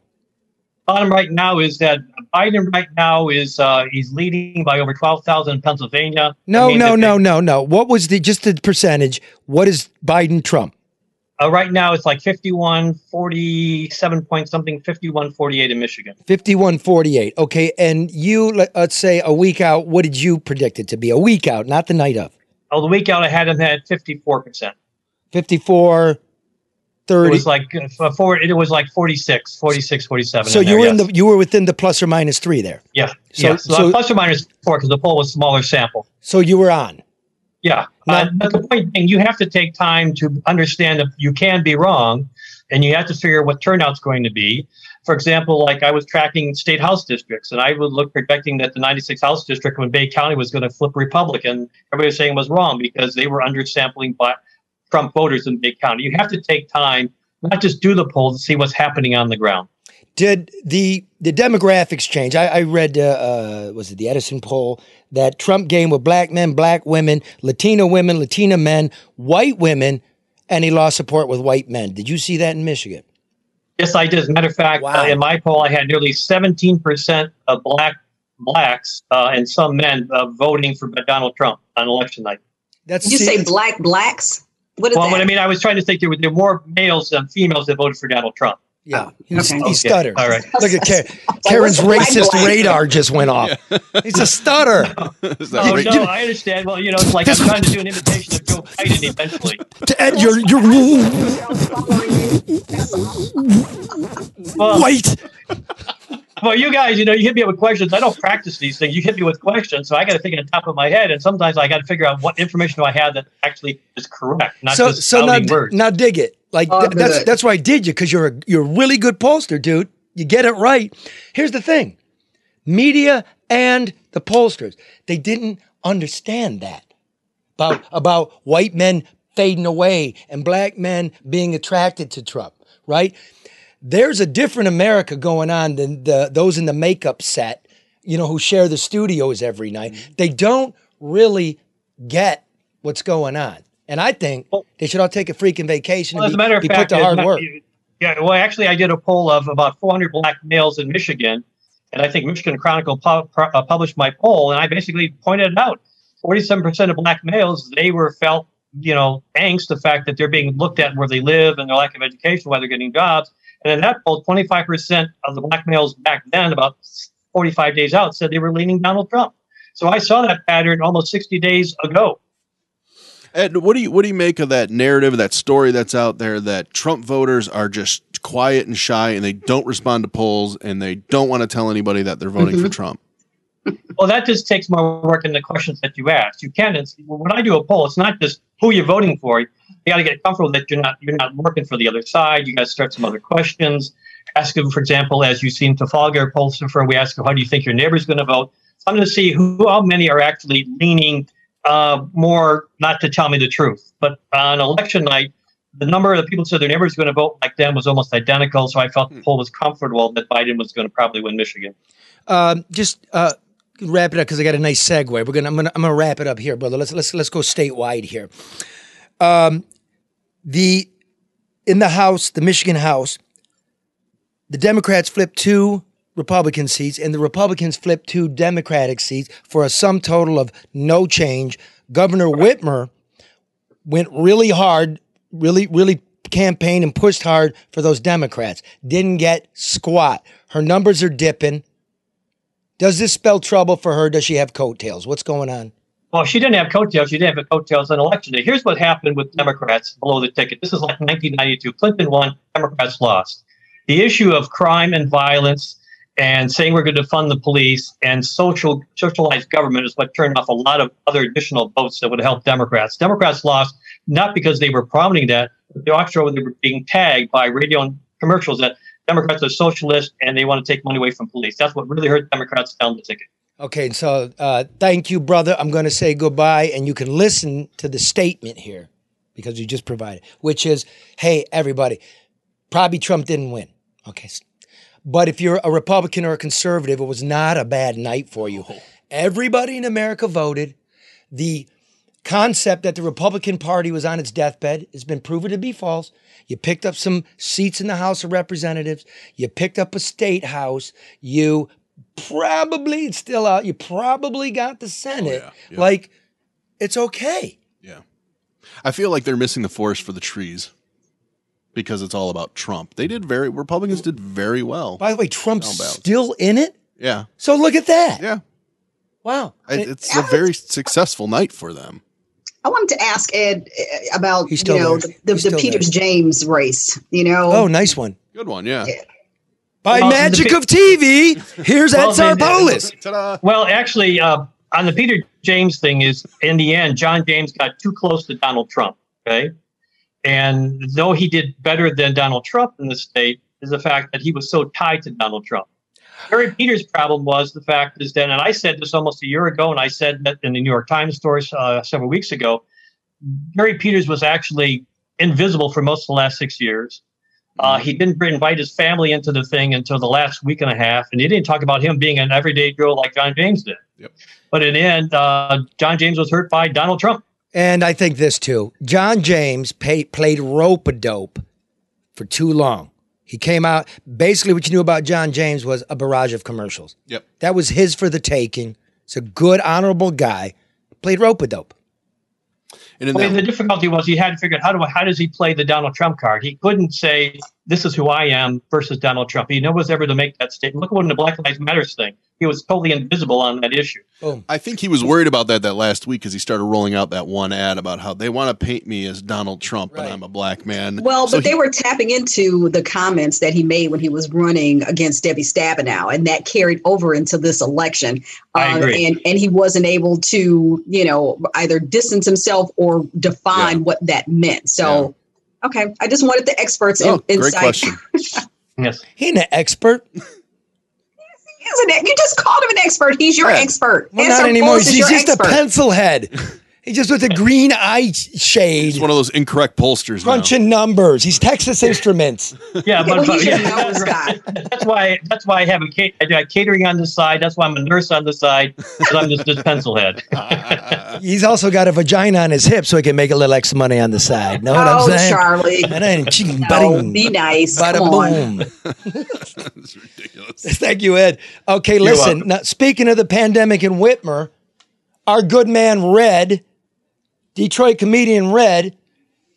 Speaker 9: Bottom right now is that Biden right now is uh, he's leading by over twelve thousand in Pennsylvania.
Speaker 4: No, no, no, no, no. What was the just the percentage? What is Biden Trump?
Speaker 9: Uh, right now it's like 51, 47 point something, 51, 48 in Michigan.
Speaker 4: 51 48. Okay. And you, let- let's say a week out, what did you predict it to be? A week out, not the night of.
Speaker 9: Oh, the week out I had him at fifty four percent.
Speaker 4: 54
Speaker 9: It
Speaker 4: 30.
Speaker 9: was like uh, forward. It was like 46, 46, 47.
Speaker 4: so you
Speaker 9: there,
Speaker 4: were in the you were within the plus or minus three there.
Speaker 9: yeah,
Speaker 4: so-
Speaker 9: yeah. So,
Speaker 4: so-
Speaker 9: plus or minus four because the poll was smaller sample.
Speaker 4: So you were on.
Speaker 9: Yeah, uh, but the point being, you have to take time to understand that you can be wrong, and you have to figure what turnout's going to be. For example, like I was tracking state house districts, and I would look predicting that the 96 House district in Bay County was going to flip Republican. Everybody was saying it was wrong because they were undersampling by Trump voters in Bay County. You have to take time, not just do the polls, to see what's happening on the ground.
Speaker 4: Did the the demographics change? I, I read, uh, uh, was it the Edison poll that Trump gained with black men, black women, Latino women, Latina men, white women, and he lost support with white men. Did you see that in Michigan?
Speaker 9: Yes, I did. As a matter of fact,
Speaker 4: Wow.
Speaker 9: uh, in my poll, I had nearly 17% of black blacks uh, and some men uh, voting for Donald Trump on election night.
Speaker 4: That's
Speaker 6: Did you
Speaker 4: see-
Speaker 6: say black blacks? What is
Speaker 9: Well,
Speaker 6: that?
Speaker 9: what I mean, I was trying to think there were, there were more males than females that voted for Donald Trump.
Speaker 4: Yeah, oh, he's,
Speaker 6: Okay.
Speaker 4: he
Speaker 9: Okay,
Speaker 4: stuttered.
Speaker 9: all right.
Speaker 4: Look at Karen. Karen's racist radar just went off. He's a stutter.
Speaker 5: Is that
Speaker 9: Oh,
Speaker 5: right?
Speaker 9: no, I understand. Well, you know, it's like I'm trying to do an imitation of Joe Biden eventually.
Speaker 4: To Ed, you're you're white.
Speaker 9: well, you guys, you know, you hit me up with questions. I don't practice these things. You hit me with questions, so I got to think on the top of my head. And sometimes I got to figure out what information do I have that actually is correct, not
Speaker 4: So
Speaker 9: just
Speaker 4: so now
Speaker 9: spouting words.
Speaker 4: now dig it. Like
Speaker 6: Oh,
Speaker 4: th- that's
Speaker 6: good.
Speaker 4: that's why I did you because you're a you're a really good pollster, dude. You get it right. Here's the thing: media and the pollsters they didn't understand that about about white men fading away and black men being attracted to Trump. Right? There's a different America going on than the those in the makeup set, you know, who share the studios every night.
Speaker 9: Mm-hmm.
Speaker 4: They don't really get what's going on. And I think they should all take a freaking vacation
Speaker 9: Well, as
Speaker 4: and
Speaker 9: a matter of
Speaker 4: be
Speaker 9: fact,
Speaker 4: put to hard work.
Speaker 9: Yeah, well, actually, I did a poll of about 400 black males in Michigan, and I think Michigan Chronicle pu- uh, published my poll, and I basically pointed out. 47% of black males they were felt, you know, angst the fact that they're being looked at where they live and their lack of education, why they're getting jobs. And in that poll, 25% of the black males back then, about 45 days out, said they were leaning Donald Trump. So I saw that pattern almost 60 days ago.
Speaker 5: Ed, what do you what do you make of that narrative, that story that's out there that Trump voters are just quiet and shy and they don't respond to polls and they don't want to tell anybody that they're voting for mm-hmm. Trump?
Speaker 9: Well, that just takes more work than the questions that you ask. You can. It's, when I do a poll, it's not just who you're voting for. You got to get comfortable that you're not you're not working for the other side. You got to start some other questions. Ask them, for example, as you see in Trafalgar pollster firm, we ask them, how do you think your neighbor's going to vote? I'm going to see who how many are actually leaning uh, more not to tell me the truth. But on election night, the number of the people who said their neighbor's going to vote like them was almost identical. So I felt the poll was comfortable that Biden was going to probably win Michigan.
Speaker 4: Um, just uh, wrap it up because I got a nice segue. We're gonna I'm gonna I'm gonna wrap it up here, brother. Let's let's let's go statewide here. Um, the in the House, the Michigan House, the Democrats flipped two Republican seats, and the Republicans flipped two Democratic seats for a sum total of no change. Governor Whitmer went really hard, really, really campaigned and pushed hard for those Democrats. Didn't get squat. Her numbers are dipping. Does this spell trouble for her? Does she have coattails? What's going on?
Speaker 9: Well, she didn't have coattails. She didn't have coattails on election day. Here's what happened with Democrats below the ticket. This is like 1992. Clinton won, Democrats lost. The issue of crime and violence and saying we're going to fund the police and social socialized government is what turned off a lot of other additional votes that would help Democrats. Democrats lost not because they were promoting that, but actually they were being tagged by radio and commercials that Democrats are socialist and they want to take money away from police. That's what really hurt Democrats down the ticket.
Speaker 4: Okay, so uh, thank you, brother. I'm going to say goodbye, and you can listen to the statement here. because you just provided, which is, hey, everybody, probably Trump didn't win. Okay. But if you're a Republican or a conservative, it was not a bad night for you. Everybody in America voted. The concept that the Republican Party was on its deathbed has been proven to be false. You picked up some seats in the House of Representatives. You picked up a state house. You probably, it's still out, you probably got the Senate.
Speaker 5: yeah, yeah.
Speaker 4: Like, it's okay.
Speaker 5: Yeah. I feel like they're missing the forest for the trees because it's all about Trump. They did very Republicans did very well.
Speaker 4: By the way, Trump's still in it.
Speaker 5: Yeah.
Speaker 4: So look at that.
Speaker 5: Yeah.
Speaker 4: Wow.
Speaker 5: I- It's a very successful night for them.
Speaker 6: I wanted to ask Ed uh, about you know
Speaker 4: there.
Speaker 6: the, the,
Speaker 4: He's
Speaker 6: the
Speaker 4: still
Speaker 6: Peters James race. You know,
Speaker 4: Oh, nice one.
Speaker 5: Good one, yeah.
Speaker 4: By
Speaker 9: Well,
Speaker 4: magic
Speaker 9: the-
Speaker 4: of TV, here's
Speaker 9: Well,
Speaker 4: Ed
Speaker 9: they-
Speaker 5: Sarpolus.
Speaker 9: Well, actually, uh, on the Peter James thing is in the end, John James got too close to Donald Trump. Okay, and though he did better than Donald Trump in the state, is the fact that he was so tied to Donald Trump. Gary Peters' problem was the fact is that, and I said this almost a year ago, and I said that in the New York Times story uh, several weeks ago. Gary Peters was actually invisible for most of the last six years. Uh, he didn't invite his family into the thing until the last week and a half, and he didn't talk about him being an everyday Joe like John James did.
Speaker 5: Yep.
Speaker 9: But in the end, uh, John James was hurt by Donald Trump.
Speaker 4: And I think this too. John James pay, played rope a dope for too long. He came out basically what you knew about John James was a barrage of commercials.
Speaker 5: Yep.
Speaker 4: That was his for the taking. He's a good, honorable guy. Played rope a dope.
Speaker 5: And in
Speaker 9: I mean,
Speaker 5: that,
Speaker 9: the difficulty was he had to figure out how do how does he play the Donald Trump card? He couldn't say this is who I am versus Donald Trump. He never was ever to make that statement. Look at when the Black Lives Matters thing. He was totally invisible on that issue.
Speaker 4: Boom.
Speaker 5: I think he was worried about that that last week because he started rolling out that one ad about how they want to paint me as Donald Trump
Speaker 4: Right.
Speaker 5: and I'm a black man.
Speaker 6: Well,
Speaker 5: So
Speaker 6: but they were tapping into the comments that he made when he was running against Debbie Stabenow, and that carried over into this election.
Speaker 9: I um, agree.
Speaker 6: And and he wasn't able to, you know, either distance himself or define
Speaker 5: Yeah.
Speaker 6: what that meant. So, okay, I just wanted the experts in,
Speaker 5: Oh, great
Speaker 6: insight.
Speaker 5: question.
Speaker 9: Yes.
Speaker 4: He ain't an expert.
Speaker 6: He Isn't it? You just called him an expert. He's your
Speaker 5: Yeah.
Speaker 6: expert.
Speaker 4: Well, not anymore. He's just
Speaker 6: expert.
Speaker 4: a pencil head. He's just with a green eye shade,
Speaker 5: He's one of those incorrect pollsters now.
Speaker 4: crunching numbers. He's Texas Instruments.
Speaker 9: Yeah,
Speaker 6: Well,
Speaker 9: but, but
Speaker 6: he's your
Speaker 9: yeah,
Speaker 6: nose guy.
Speaker 9: that's why that's why I have a ca- I got catering on the side. That's why I'm a nurse on the side. Because I'm just this pencil head.
Speaker 4: He's also got a vagina on his hip so he can make a little extra money on the side. Know what
Speaker 6: oh,
Speaker 4: I'm saying?
Speaker 6: Charlie.
Speaker 4: And then ching,
Speaker 6: No,
Speaker 4: ba-ding,
Speaker 6: be nice.
Speaker 4: bada
Speaker 6: Come on.
Speaker 4: boom.
Speaker 5: It's ridiculous.
Speaker 4: Thank you, Ed. Okay, listen. Now, speaking of the pandemic in Whitmer, our good man Red, Detroit comedian Red,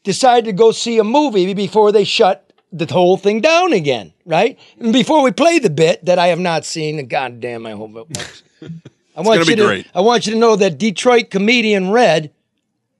Speaker 4: decided to go see a movie before they shut the whole thing down again, right? And before we play the bit that I have not seen, and goddamn, I hope it works. I want
Speaker 5: gonna
Speaker 4: you
Speaker 5: be
Speaker 4: to,
Speaker 5: great.
Speaker 4: I want you to know that Detroit comedian Red,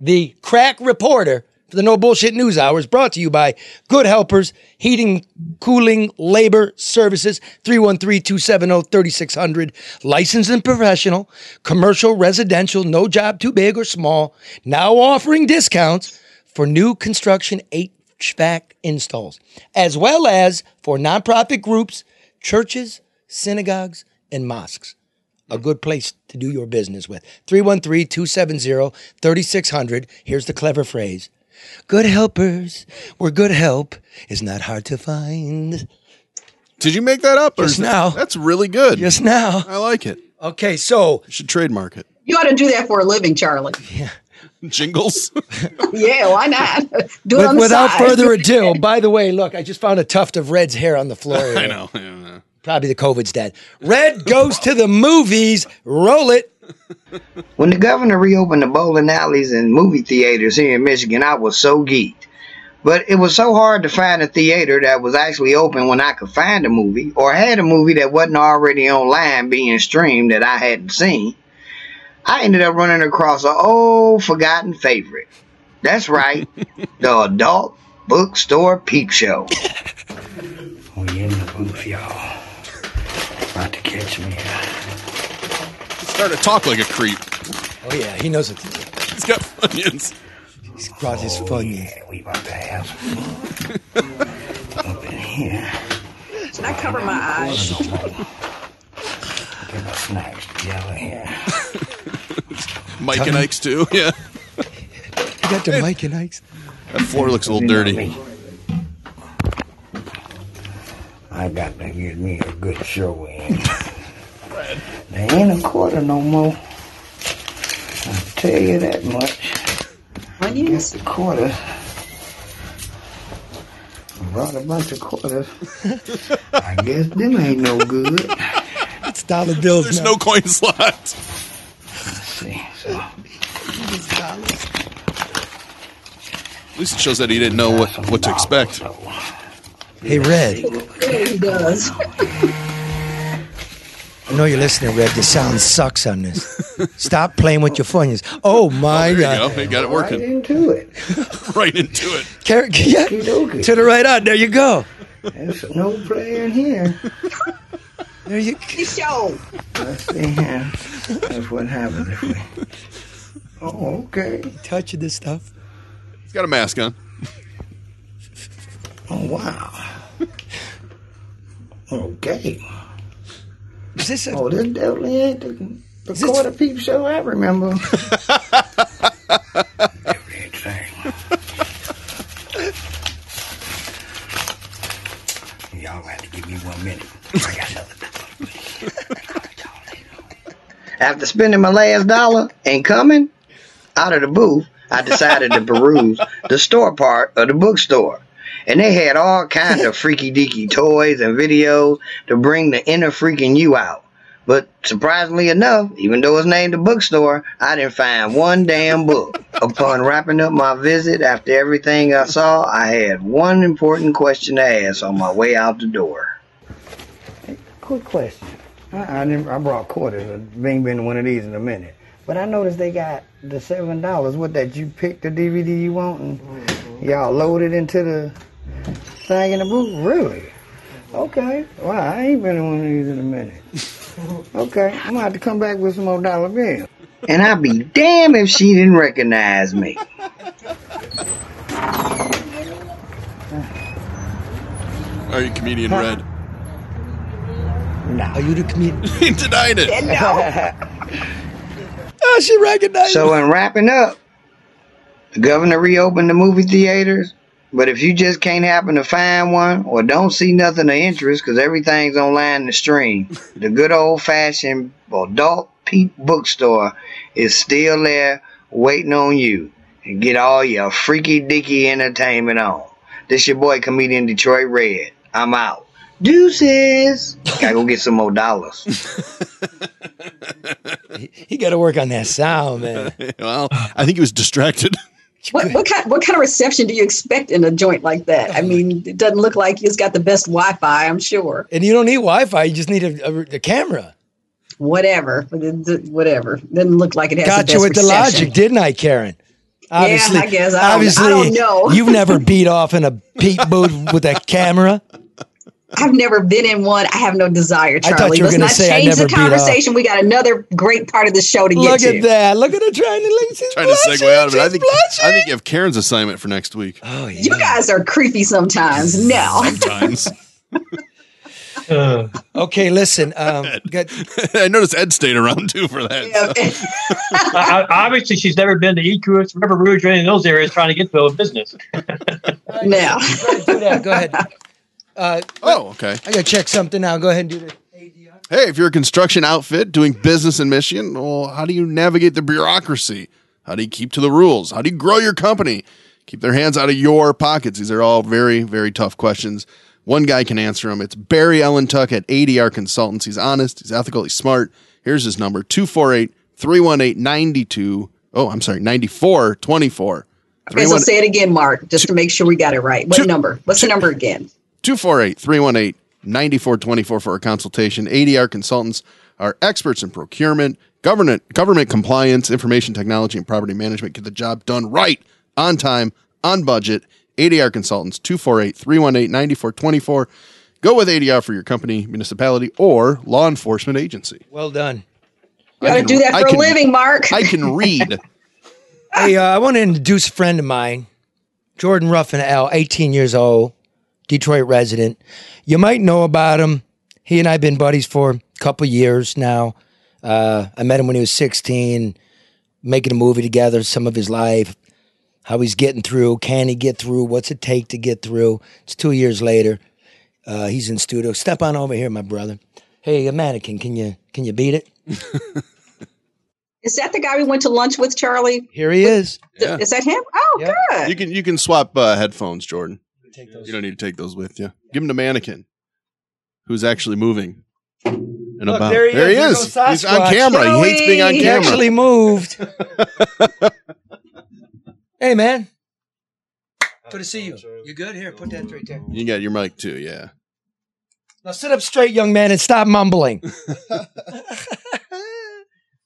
Speaker 4: the crack reporter for the No Bullshit News Hour, is brought to you by Good Helpers Heating, Cooling, Labor Services, 313-270-3600, licensed and professional, commercial, residential, no job too big or small, now offering discounts for new construction HVAC installs, as well as for nonprofit groups, churches, synagogues, and mosques a good place to do your business with. 313 270 3600. Here's the clever phrase Good helpers, where good help is not hard to find.
Speaker 5: Did you make that up? or
Speaker 4: Just
Speaker 5: that-
Speaker 4: now.
Speaker 5: That's really good.
Speaker 4: Just now.
Speaker 5: I like it.
Speaker 4: Okay, so
Speaker 5: You should trademark it.
Speaker 6: You ought to do that for a living, Charlie. yeah.
Speaker 5: Jingles.
Speaker 6: Yeah, why not? Do it
Speaker 4: with-
Speaker 6: on the
Speaker 4: without
Speaker 6: side.
Speaker 4: further ado, by the way, look, I just found a tuft of Red's hair on the floor.
Speaker 5: I know. I know.
Speaker 4: Probably the COVID's dead. Red goes to the movies. Roll it.
Speaker 10: When the governor reopened the bowling alleys and movie theaters here in Michigan, I was so geeked. But it was so hard to find a theater that was actually open when I could find a movie, or had a movie that wasn't already online being streamed that I hadn't seen. I ended up running across an old forgotten favorite. That's right, the Adult Bookstore Peep Show.
Speaker 11: We in the booth, y'all. About to catch me.
Speaker 5: Start to talk like a creep.
Speaker 4: Oh, yeah, he knows what to do.
Speaker 5: He's got onions.
Speaker 4: He's brought his funyuns.
Speaker 11: Yeah, we about to have some fun. Up in here.
Speaker 6: Should I cover my eyes?
Speaker 11: Get my snacks together here.
Speaker 5: Mike and Ike's too. Yeah.
Speaker 4: You got the Mike and Ike's.
Speaker 5: That floor looks a little dirty.
Speaker 11: I got to get me a good show in. There ain't a quarter no more. I tell you that much.
Speaker 6: Onions?
Speaker 11: The quarter. Brought a bunch of quarters. I guess them ain't no good.
Speaker 4: It's dollar bills.
Speaker 5: There's
Speaker 4: now.
Speaker 5: no coin slot.
Speaker 11: Let's see. So,
Speaker 5: At least it shows that he didn't know what, what to expect.
Speaker 4: Hey, Red.
Speaker 6: Yeah, he does.
Speaker 4: Oh, I know you're listening, Red. The sound sucks on this. Stop playing with your funyuns. Oh my
Speaker 5: There you
Speaker 4: God!
Speaker 5: go. He got it working.
Speaker 11: right into it.
Speaker 5: right into it.
Speaker 4: Car- yeah,
Speaker 11: Okey-dokey.
Speaker 4: to the right on. There you go.
Speaker 11: There's no play in here.
Speaker 4: There you.
Speaker 6: He show.
Speaker 11: Let's see here. That's what happens if we. Oh, okay.
Speaker 4: Touching this stuff.
Speaker 5: He's got a mask on.
Speaker 11: Oh, wow. Okay.
Speaker 4: Is this a,
Speaker 11: Oh, this definitely ain't the, the
Speaker 4: Is this-
Speaker 11: quarter peep show I remember. Y'all have to give me one minute. I got something.
Speaker 10: After spending my last dollar and coming out of the booth, I decided to peruse the store part of the bookstore. And they had all kinds of freaky deaky toys and videos to bring the inner freaking you out. But surprisingly enough, even though it's named a bookstore, I didn't find one damn book. Upon wrapping up my visit after everything I saw, I had one important question to ask on my way out the door.
Speaker 11: Quick question. I, I, never, I brought quarters. I ain't been to one of these in a minute. But I noticed they got the seven dollars. What that you pick the DVD you want and mm-hmm. y'all load it into the thing in the booth. Really? Okay. Wow, I ain't been to one of these in a minute. Okay, I'm gonna have to come back with some more dollar bills.
Speaker 10: And I'd be damned if she didn't recognize me.
Speaker 5: Are you comedian Red? No.
Speaker 4: Are you the comedian?
Speaker 5: he denied it.
Speaker 4: Oh, she recognized.
Speaker 10: So, in wrapping up, the governor reopened the movie theaters. But if you just can't happen to find one or don't see nothing of interest because everything's online to stream, the good old fashioned adult peep bookstore is still there waiting on you and get all your freaky dicky entertainment on. This your boy comedian Detroit Red. I'm out. Deuces. Gotta go get some more dollars.
Speaker 4: He got to work on that sound, man.
Speaker 5: well, I think he was distracted.
Speaker 6: What, what kind what kind of reception do you expect in a joint like that? I mean, it doesn't look like it's got the best Wi-Fi. I'm sure.
Speaker 4: And you don't need Wi-Fi. You just need a, a, a camera.
Speaker 6: Whatever, whatever. Doesn't look like it has.
Speaker 4: Got
Speaker 6: the
Speaker 4: you with the logic, didn't I, Karen? Obviously,
Speaker 6: I guess. I don't- I don't know.
Speaker 4: you've never beat off in a peep booth with a camera.
Speaker 6: I've never been in one. I have no desire,
Speaker 4: I thought
Speaker 6: Charlie.
Speaker 4: you were
Speaker 6: Let's not
Speaker 4: say
Speaker 6: change the
Speaker 4: never beat
Speaker 6: conversation. We got another great part of the show to get
Speaker 4: Look at that! Look at her trying to link. She's
Speaker 5: Trying to segue out of it. I think
Speaker 4: blushing.
Speaker 5: I think you have Karen's assignment for next week.
Speaker 4: Oh yeah.
Speaker 6: You guys are creepy sometimes. No.
Speaker 5: Sometimes.
Speaker 9: Uh,
Speaker 4: Okay, listen. Um, got,
Speaker 5: I noticed Ed stayed around too for that. so.
Speaker 9: I- I- obviously, she's never been to EQS, River Rouge, or any of those areas trying to get to a business.
Speaker 6: no.
Speaker 4: do that. Go ahead. Uh,
Speaker 5: Oh, okay.
Speaker 4: I gotta check something now. Go ahead and do that.
Speaker 5: Hey, if you're a construction outfit doing business in Michigan, well, how do you navigate the bureaucracy? How do you keep to the rules? How do you grow your company? Keep their hands out of your pockets. These are all very, very tough questions. One guy can answer them. It's Barry Ellentuck at ADR Consultants. He's honest, he's ethical, he's smart. Here's his number 248 318 92. Oh, I'm sorry, 9424.
Speaker 6: Okay, so say it again, Mark, just to make sure we got it right. What number? What's the number again?
Speaker 5: 248 318 9424 for a consultation. ADR consultants are experts in procurement, government, government compliance, information technology, and property management. Get the job done right, on time, on budget. ADR consultants, 248 318 9424. Go with ADR for your company, municipality, or law enforcement agency.
Speaker 4: Well done.
Speaker 6: You got to do that
Speaker 5: I
Speaker 6: for a
Speaker 5: can-
Speaker 6: living, Mark.
Speaker 5: I can read.
Speaker 4: Hey, uh, I want to introduce a friend of mine, Jordan Ruffin L, 18 years old, Detroit resident. You might know about him. He and I have been buddies for a couple years now. Uh, I met him when he was 16, making a movie together, some of his life. how he's getting through. Can he get through? What's it take to get through? It's two years later. Uh, he's in studio. Step on over here, my brother. Hey, a mannequin. Can you can you beat it?
Speaker 6: Is that the guy we went to lunch with, Charlie?
Speaker 4: Here he is.
Speaker 5: Yeah.
Speaker 6: Is that him? Oh, good.
Speaker 5: You can you can swap uh, headphones, Jordan. You don't need to take those with you. Give them to mannequin, who's actually moving. And
Speaker 4: Look,
Speaker 5: about.
Speaker 4: there he is. There
Speaker 5: is.
Speaker 4: goes
Speaker 5: He's on
Speaker 4: Sasquatch.
Speaker 5: camera. He hates being on
Speaker 4: He
Speaker 5: camera.
Speaker 4: He actually moved. hey, man. Good to see you. You good? Here, put that right there.
Speaker 5: You got your mic too, yeah.
Speaker 4: Now sit up straight, young man, and stop mumbling.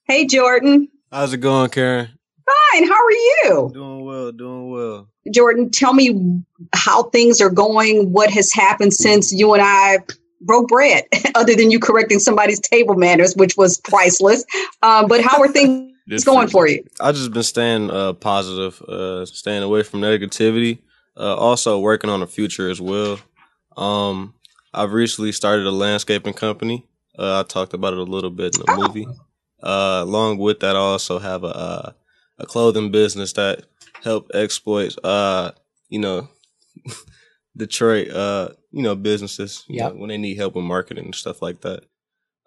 Speaker 6: Hey, Jordan.
Speaker 12: How's it going, Karen?
Speaker 6: Fine. How are you?
Speaker 12: Doing well, doing well.
Speaker 6: Jordan, tell me how things are going, what has happened since you and I broke bread, other than you correcting somebody's table manners, which was priceless. Um, but how are things going for you?
Speaker 12: I just been staying uh, positive, uh, staying away from negativity. Uh, also working on the future as well. Um, I've recently started a landscaping company. Uh, I talked about it a little bit in the movie. Uh, along with that, I also have a uh, a clothing business that help exploit, uh, you know, Detroit, uh, you know, businesses. You know, when they need help with marketing and stuff like that.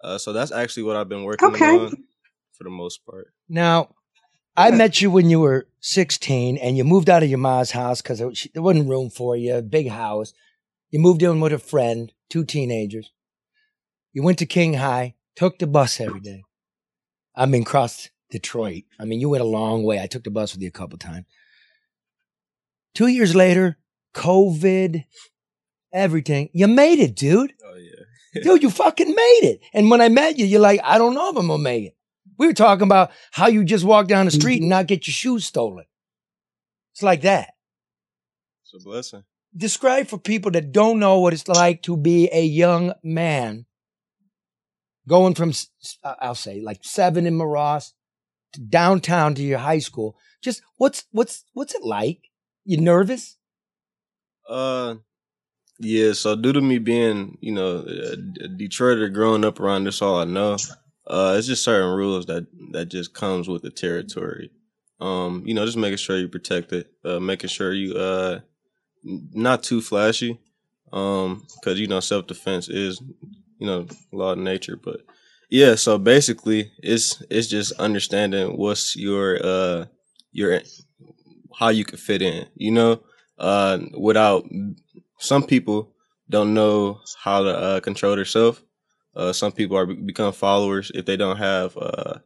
Speaker 12: Uh, so that's actually what I've been working
Speaker 4: Okay.
Speaker 12: on for the most part.
Speaker 4: Now, I met you when you were 16 and you moved out of your mom's house because there wasn't room for you, big house. You moved in with a friend, two teenagers. You went to King High, took the bus every day. I mean, crossed Detroit. I mean, you went a long way. I took the bus with you a couple times. Two years later, COVID, everything. You made it, dude.
Speaker 12: Oh, yeah.
Speaker 4: dude, you fucking made it. And when I met you, you're like, I don't know if I'm gonna make it. We were talking about how you just walk down the street and not get your shoes stolen. It's like that.
Speaker 12: It's a blessing.
Speaker 4: Describe for people that don't know what it's like to be a young man going from, I'll say, like seven in Moross to downtown to your high school. Just what's what's what's it like? You nervous?
Speaker 12: Uh, yeah. So due to me being, you know, a a Detroiter growing up around this, all I know. Uh, it's just certain rules that that just comes with the territory. Um, you know, just making sure you protect it, uh, making sure you uh, not too flashy, um, because you know self defense is, you know, law of nature. But yeah, so basically, it's it's just understanding what's your uh your how you could fit in. You know, uh, without some people don't know how to uh, control themselves. Uh, some people are become followers if they don't have uh,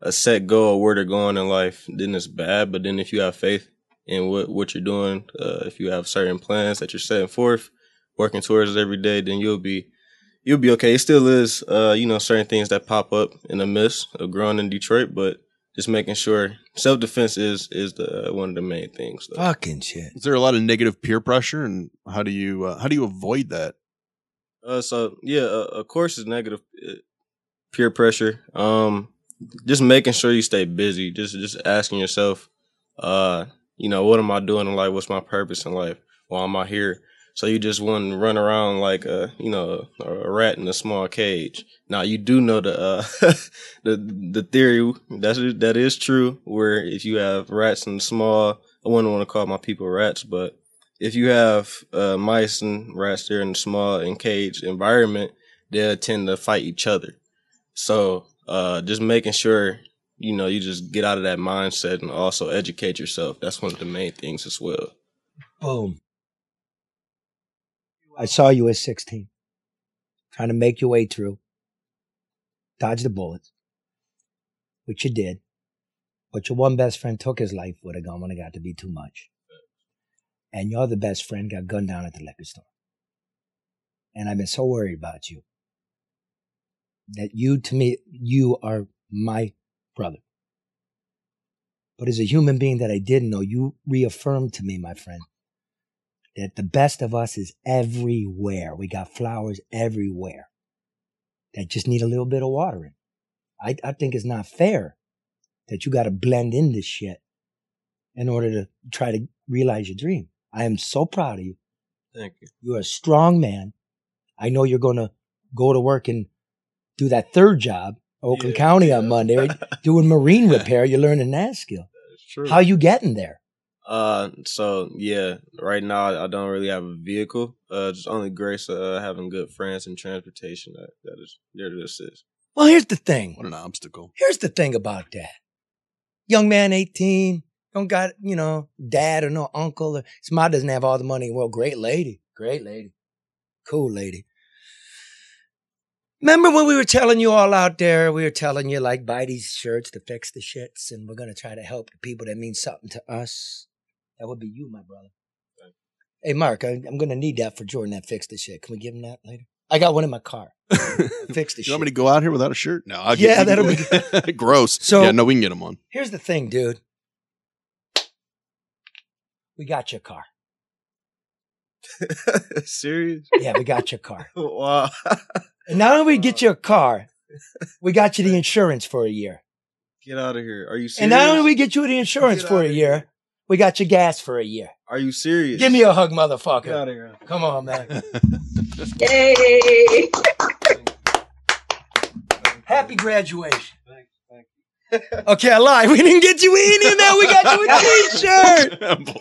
Speaker 12: a set goal of where they're going in life. Then it's bad. But then if you have faith in what what you're doing, uh, if you have certain plans that you're setting forth, working towards it every day, then you'll be you'll be okay. It still is, uh, you know, certain things that pop up in the midst of growing in Detroit, but just making sure self defense is is the uh, one of the main things. Though.
Speaker 4: Fucking shit.
Speaker 5: Is there a lot of negative peer pressure, and how do you uh, how do you avoid that?
Speaker 12: Uh, so yeah, uh, of course, it's negative uh, peer pressure. Um, just making sure you stay busy. Just just asking yourself, uh, you know, what am I doing in life? What's my purpose in life? Why am I here? So you just to run around like a you know a, rat in a small cage. Now you do know the uh, the the theory that's that is true. Where if you have rats in small, I wouldn't want to call my people rats, but if you have uh, mice and rats there in a small encaged environment, they'll tend to fight each other. So uh, just making sure you know you just get out of that mindset and also educate yourself. That's one of the main things as well.
Speaker 4: Boom. I saw you at 16, trying to make your way through, dodge the bullets, which you did. But your one best friend took his life with a gun when it got to be too much. And your other best friend got gunned down at the liquor store. And I've been so worried about you that you, to me, you are my brother. But as a human being that I didn't know, you reaffirmed to me, my friend, that the best of us is everywhere. We got flowers everywhere that just need a little bit of watering. I, I think it's not fair that you got to blend in this shit in order to try to realize your dream. I am so proud of you.
Speaker 12: Thank you.
Speaker 4: You're a strong man. I know you're going to go to work and do that third job, Oakland County on Monday, doing marine repair. You're learning that skill.
Speaker 12: true.
Speaker 4: How you getting there?
Speaker 12: Uh, so yeah, right now I don't really have a vehicle. Uh, just only grace of uh, having good friends and transportation that that is there to assist.
Speaker 4: Well, here's the thing.
Speaker 5: What an obstacle.
Speaker 4: Here's the thing about that. Young man, 18, don't got, you know, dad or no uncle. Or, his mom doesn't have all the money. Well, great lady. Great lady. Cool lady. Remember when we were telling you all out there, we were telling you like buy these shirts to fix the shits and we're gonna try to help the people that mean something to us. That would be you, my brother. Hey Mark, I, I'm gonna need that for Jordan that fixed the shit. Can we give him that later? I got one in my car. Fix the
Speaker 5: You
Speaker 4: shit.
Speaker 5: want me to go out here without a shirt? No, I'll
Speaker 4: Yeah,
Speaker 5: get,
Speaker 4: that'll
Speaker 5: be gross.
Speaker 4: So-
Speaker 5: yeah, no, we can get him on.
Speaker 4: Here's the thing, dude. We got your car.
Speaker 12: Serious?
Speaker 4: Yeah, we got your car.
Speaker 12: wow.
Speaker 4: And not only we get you a car, we got you the insurance for a year.
Speaker 12: Get out of here. Are you serious?
Speaker 4: And not only we get you the insurance for a year, we got your gas for a year.
Speaker 12: Are you serious?
Speaker 4: Give me a hug, motherfucker.
Speaker 12: Get out of here.
Speaker 4: Come on, man.
Speaker 6: Yay!
Speaker 4: Happy graduation. Okay, I lied. We didn't get you any of that. We got you a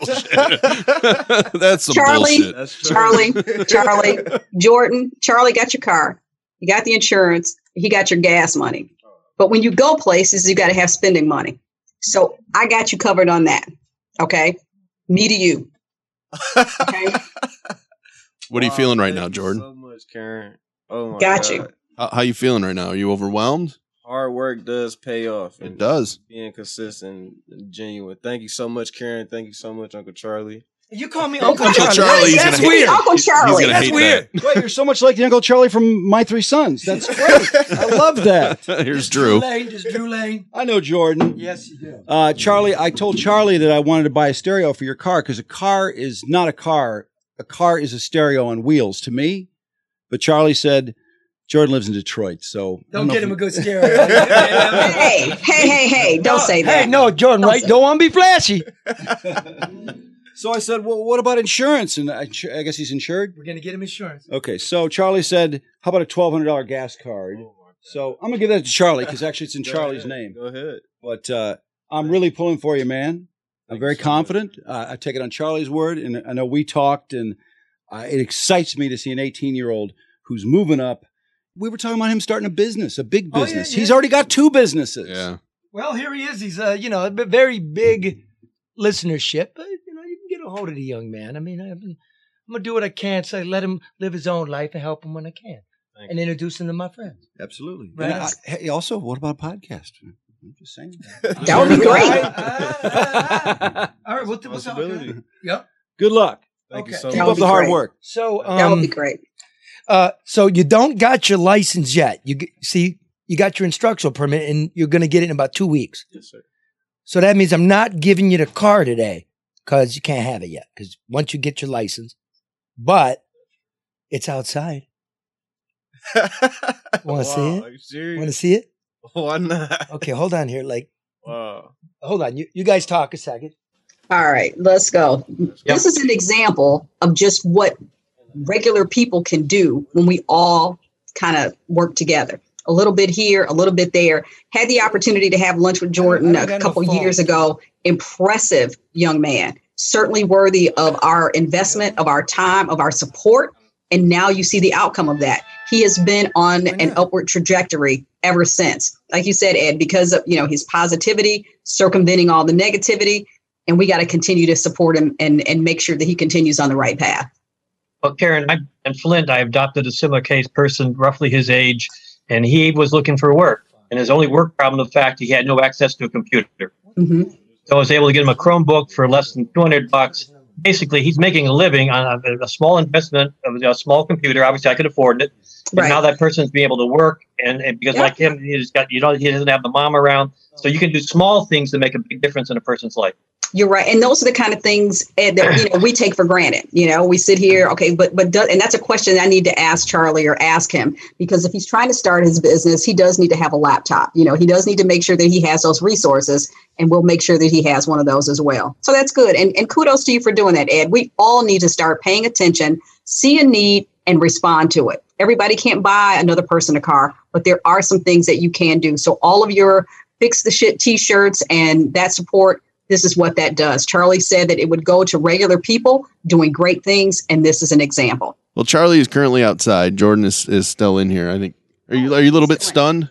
Speaker 4: t-shirt.
Speaker 5: That's some
Speaker 6: Charlie,
Speaker 5: bullshit.
Speaker 6: Charlie, Charlie, Jordan, Charlie got your car. You got the insurance. He got your gas money. But when you go places, you got to have spending money. So I got you covered on that. Okay. Me to you. Okay.
Speaker 5: What are you feeling right now, Jordan?
Speaker 12: So much, Karen. Oh my
Speaker 6: Got
Speaker 12: God.
Speaker 6: you.
Speaker 5: How, how you feeling right now? Are you overwhelmed?
Speaker 12: Hard work does pay off.
Speaker 5: It does.
Speaker 12: Being consistent and genuine. Thank you so much, Karen. Thank you so much, Uncle Charlie.
Speaker 4: You call me
Speaker 6: Uncle
Speaker 5: Uncle Charlie, he's
Speaker 4: That's
Speaker 5: gonna
Speaker 4: weird.
Speaker 5: that.
Speaker 6: Uncle
Speaker 5: He's- he's
Speaker 6: Charlie.
Speaker 4: That's
Speaker 5: hate
Speaker 4: weird.
Speaker 13: Wait, you're so much like the Uncle Charlie from My Three Sons. That's great. I love that.
Speaker 5: that. Here's Drew.
Speaker 4: Lane, just Drew Lane.
Speaker 13: I know Jordan.
Speaker 4: Yes, you do.
Speaker 13: Uh, Charlie, I told Charlie that I wanted to buy a stereo for your car because a car is not a car. A car is a stereo on wheels to me. But Charlie said Jordan lives in Detroit, so I
Speaker 4: Don't get
Speaker 13: if
Speaker 4: him a good stereo.
Speaker 6: Hey, hey, hey, hey. Don't say that.
Speaker 4: Hey, no, Jordan,
Speaker 6: Don't
Speaker 4: right?
Speaker 6: say
Speaker 4: Don't want to be flashy.
Speaker 13: So I said, well, what about insurance? And I, I guess he's insured.
Speaker 4: We're going to get him insurance.
Speaker 13: Okay, so Charlie said, how about a twelve hundred dollar gas card? So I'm gonna give that to Charlie because actually it's in Charlie's
Speaker 12: ahead.
Speaker 13: name.
Speaker 12: Go ahead.
Speaker 13: But uh, I'm really pulling for you, man. I'm very confident. Uh, I take it on Charlie's word, and I know we talked, and uh, it excites me to see an 18 year old who's moving up. We were talking about him starting a business, a big
Speaker 4: Oh, yeah,
Speaker 13: business.
Speaker 4: yeah.
Speaker 13: He's already got two businesses.
Speaker 5: Yeah.
Speaker 4: Well, here he is. He's uh, you know, a b- very big listenership. Hold of the young man. I mean, I'm, I'm gonna do what I can. So let him live his own life and help him when I can,
Speaker 12: Thank
Speaker 4: and introduce him to my friends.
Speaker 13: Absolutely.
Speaker 4: Right.
Speaker 13: I- hey, also, what about a podcast? I'm just saying.
Speaker 6: That would be great.
Speaker 4: All right, we'll, we'll.
Speaker 12: Possibility.
Speaker 4: Yep.
Speaker 13: Good luck.
Speaker 12: Thank you so
Speaker 13: Keep
Speaker 12: much.
Speaker 6: would
Speaker 13: up the hard
Speaker 6: great.
Speaker 13: work.
Speaker 4: So um,
Speaker 6: That would be great.
Speaker 4: Uh, so you don't got your license yet. You g- see, you got your instructional permit, and you're going to get it in about two weeks.
Speaker 12: Yes, sir.
Speaker 4: So that means I'm not giving you the car today because you can't have it yet. Because once you get your license, but it's outside. Wanna see it?
Speaker 12: Are you serious?
Speaker 4: Want to see it?
Speaker 12: Why not?
Speaker 4: Okay, hold on here. Like,
Speaker 12: Wow.
Speaker 4: hold on. You, you guys talk a second.
Speaker 6: All right, let's go. This is an example of just what regular people can do when we all kind of work together. A little bit here, a little bit there. Had the opportunity to have lunch with Jordan a
Speaker 4: got no
Speaker 6: couple years ago. Impressive young man. Certainly worthy of our investment, of our time, of our support. And now you see the outcome of that. He has been on an upward trajectory ever since. Like you said, Ed, because of you know his positivity, circumventing all the negativity, and we got to continue to support him and and make sure that he continues on the right path.
Speaker 9: Well, Karen, I, in Flint, I adopted a similar case person, roughly his age, and he was looking for work. And his only work problem, the fact he had no access to a computer.
Speaker 6: hmm
Speaker 9: So I was able to get him a Chromebook for less than 200 bucks. Basically, he's making a living on a, a small investment of a small computer. Obviously, I could afford it. And
Speaker 6: Right.
Speaker 9: now that person's being able to work, and, and because like him, he's got you know he doesn't have the mom around, so you can do small things to make a big difference in a person's life.
Speaker 6: You're right, and those are the kind of things eh, that you know we take for granted. You know, we sit here, okay, but but and that's a question I need to ask Charlie or ask him because if he's trying to start his business, he does need to have a laptop. You know, he does need to make sure that he has those resources, and we'll make sure that he has one of those as well. So that's good, and and kudos to you for doing that, Ed. We all need to start paying attention, see a need, and respond to it. Everybody can't buy another person a car, but there are some things that you can do. So all of your fix the shit t-shirts and that support this is what that does. Charlie said that it would go to regular people doing great things, and this is an example.
Speaker 5: Well, Charlie is currently outside. Jordan is, is still in here. I think. Are you are you a little bit stunned?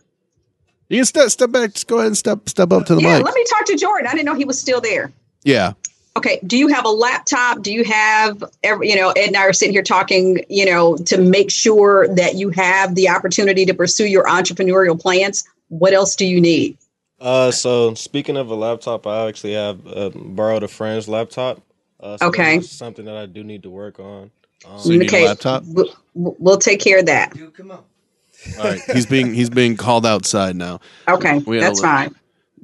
Speaker 5: You can step step back. Just go ahead and step step up to the
Speaker 6: yeah,
Speaker 5: mic.
Speaker 6: let me talk to Jordan. I didn't know he was still there.
Speaker 5: Yeah.
Speaker 6: Okay, do you have a laptop? Do you have every, you know, Ed and I are sitting here talking, you know, to make sure that you have the opportunity to pursue your entrepreneurial plans. What else do you need?
Speaker 12: Uh, so speaking of a laptop, I actually have uh, borrowed a friend's laptop. Uh, so
Speaker 6: Okay.
Speaker 12: that's something that I do need to work on. Um,
Speaker 6: okay, We'll, we'll take care of that.
Speaker 5: All right. He's being he's being called outside now.
Speaker 6: Okay,
Speaker 5: We had a
Speaker 6: that's fine.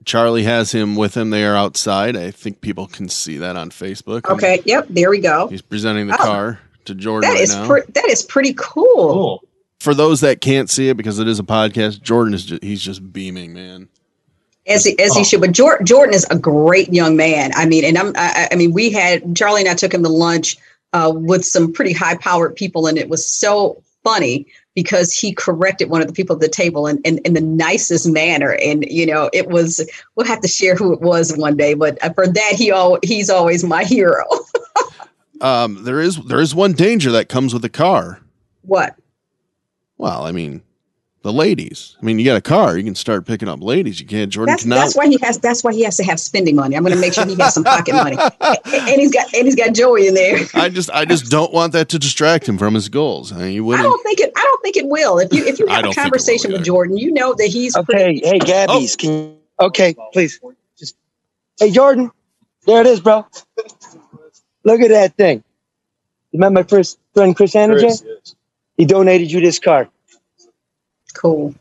Speaker 5: Charlie has him with him. They are outside. I think people can see that on Facebook.
Speaker 6: Okay, yep, there we go.
Speaker 5: He's presenting the
Speaker 6: Oh.
Speaker 5: car to Jordan
Speaker 6: That
Speaker 5: right
Speaker 6: is
Speaker 5: now.
Speaker 6: pre- that is pretty cool.
Speaker 5: For those that can't see it because it is a podcast, Jordan is just, he's just beaming, man.
Speaker 6: As he, as he should, but Jordan, Jordan is a great young man. I mean, and I'm, I, I mean, we had Charlie and I took him to lunch uh, with some pretty high powered people, and it was so funny because he corrected one of the people at the table in, in, in the nicest manner, and you know, it was. We'll have to share who it was one day, but uh, for that, he all he's always my hero.
Speaker 5: Um, there is there is one danger that comes with a car.
Speaker 6: what?
Speaker 5: Well, I mean, the ladies. I mean, you got a car, you can start picking up ladies. You can't. Jordan
Speaker 6: That's
Speaker 5: cannot.
Speaker 6: that's why he has that's why he has to have spending money. I'm going to make sure he has some pocket money, and he's got and he's got Joey in there.
Speaker 5: I just I just don't want that to distract him from his goals. I mean, you
Speaker 6: I
Speaker 5: wouldn't.
Speaker 6: don't think it. I don't think it will. If you if you have a
Speaker 5: think it will
Speaker 6: conversation with Jordan, you know that he's
Speaker 4: Okay, hey Gabby's,
Speaker 6: Oh.
Speaker 4: can you, okay, please. Just Hey Jordan, there it is, bro. Look at that thing. You met my first friend Chris Anderson?
Speaker 14: Chris,
Speaker 4: He donated you this car.
Speaker 6: Cool.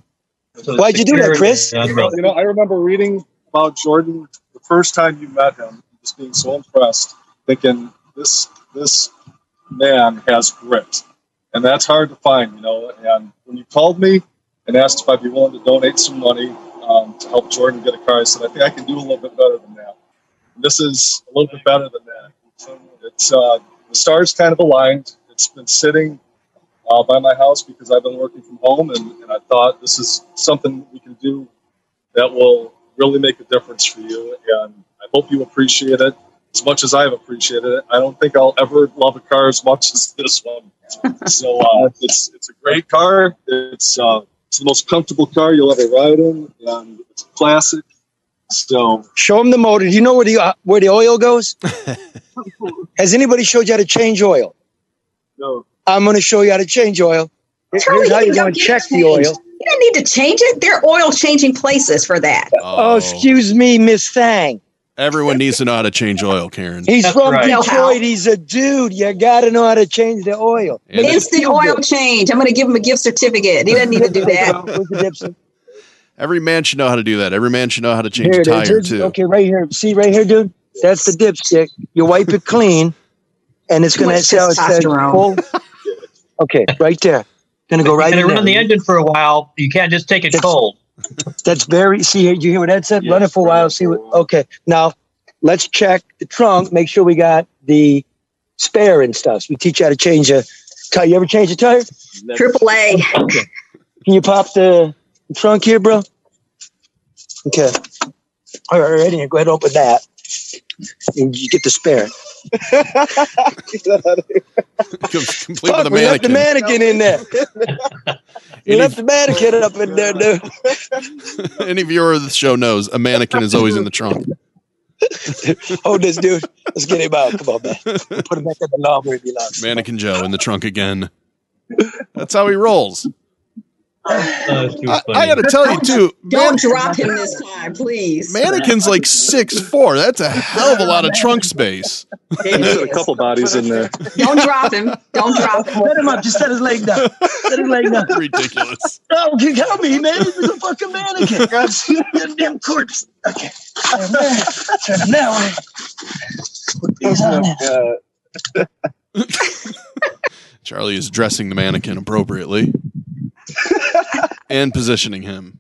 Speaker 4: Why'd you do that, Chris?
Speaker 14: You know, you know, I remember reading about Jordan the first time you met him, just being so impressed, thinking this this man has grit, and that's hard to find, you know. And when you called me and asked if I'd be willing to donate some money um, to help Jordan get a car, I said I think I can do a little bit better than that. And this is a little bit better than that. It's uh, the stars kind of aligned. It's been sitting uh, by my house because I've been working from home, and, and I thought this is something we can do that will really make a difference for you. And I hope you appreciate it as much as I've appreciated it. I don't think I'll ever love a car as much as this one. so uh, it's it's a great car. It's uh, it's the most comfortable car you'll ever ride in, and it's a classic. So
Speaker 4: Show him the motor. Do you know where the uh, where the oil goes? Has anybody showed you how to change oil?
Speaker 14: no,
Speaker 4: I'm going to show you how to change oil. Here-
Speaker 6: Charlie,
Speaker 4: Here's how
Speaker 6: you
Speaker 4: you're going to check the oil.
Speaker 6: You don't need to change it. They're oil changing places for that.
Speaker 4: Oh, oh excuse me, Miss Thang.
Speaker 5: Everyone needs to know how to change oil, Karen.
Speaker 4: He's from
Speaker 6: Know how.
Speaker 4: Detroit. He's a dude. You got to know how to change the oil.
Speaker 5: And
Speaker 4: Make
Speaker 6: Instant oil
Speaker 4: good.
Speaker 6: change. I'm going to give him a gift certificate. He doesn't need to do that.
Speaker 4: Where's the?
Speaker 5: Every man should know how to do that. Every man should know how to change
Speaker 4: Here
Speaker 5: a tire
Speaker 4: Here's-
Speaker 5: too.
Speaker 4: Okay, right here. See right here, dude. That's the dipstick. You wipe it clean, and it's gonna
Speaker 6: much
Speaker 4: say it says
Speaker 6: testosterone.
Speaker 4: full. Okay, right there. Gonna go right
Speaker 9: you
Speaker 4: in
Speaker 9: gotta run the engine for a while. You can't just take it cold.
Speaker 4: That's very. See, here, you hear what Ed said? Run it for a while. See what? Okay, now let's check the trunk. Make sure we got the spare and stuff. We teach you how to change a tire. You ever change a tire?
Speaker 6: Triple A.
Speaker 4: Okay. Can you pop the trunk here, bro? Okay. All right, ready? Go ahead and open that. And you get the spare.
Speaker 5: Complete
Speaker 4: Fuck,
Speaker 5: with a
Speaker 4: we left the
Speaker 5: mannequin.
Speaker 4: mannequin in there. we left the mannequin up in there, dude.
Speaker 5: Any viewer of the show knows a mannequin is always in the trunk.
Speaker 4: Hold this, dude. Let's get him out. Come on, man. Put him back in the knob where he belongs.
Speaker 5: Mannequin Joe in the trunk again. That's how he rolls. I, I got to tell you too,
Speaker 6: Don't drop him this time, please.
Speaker 5: mannequin's like six four. That's a hell of a lot of trunk space.
Speaker 14: there's a couple bodies in there.
Speaker 6: Don't drop him. Don't drop him.
Speaker 4: Set him up. Just set his leg down. Set his leg down.
Speaker 5: Ridiculous.
Speaker 4: Oh, you help me, man. This is a fucking mannequin. Goddamn corpse. Okay. Turn him down. Turn him that way. Put these on there.
Speaker 5: Charlie is dressing the mannequin appropriately and positioning him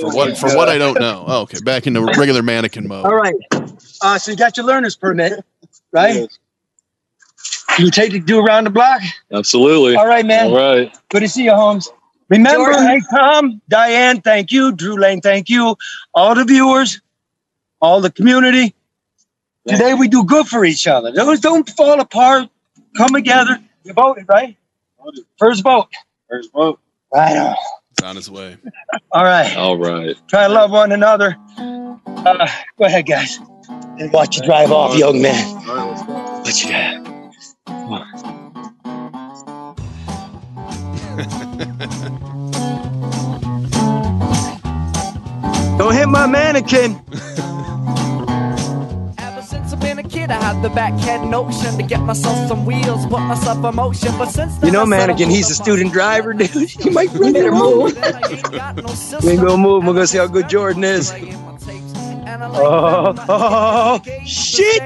Speaker 5: for what for what I don't know. Oh, okay, back into regular mannequin mode.
Speaker 4: All right. Uh, so you got your learner's permit, right? You take to do around the block?
Speaker 14: Absolutely.
Speaker 4: All right, man.
Speaker 14: All right.
Speaker 4: Good to see you, Holmes. Remember,
Speaker 6: Jordan.
Speaker 4: hey, Tom, Diane, thank you. Drew Lane, thank you. All the viewers, all the community. Today we do good for each other. Those don't fall apart. Come together. You voted, right? Voted. First vote.
Speaker 14: First vote.
Speaker 4: Right on.
Speaker 5: It's on its way.
Speaker 4: All right.
Speaker 15: All right.
Speaker 4: Try to love one another. Uh, go ahead, guys. And watch you drive off, young man.
Speaker 14: All right, let's go.
Speaker 4: Watch you drive. Come on. Don't hit my mannequin.
Speaker 16: kid, I had the backhead notion to get myself some wheels, put myself in motion. But since
Speaker 4: You know, mannequin, he's a student driver, dude. He might run better move. we ain't gonna move. We're gonna see how good Jordan is. Oh, oh, shit!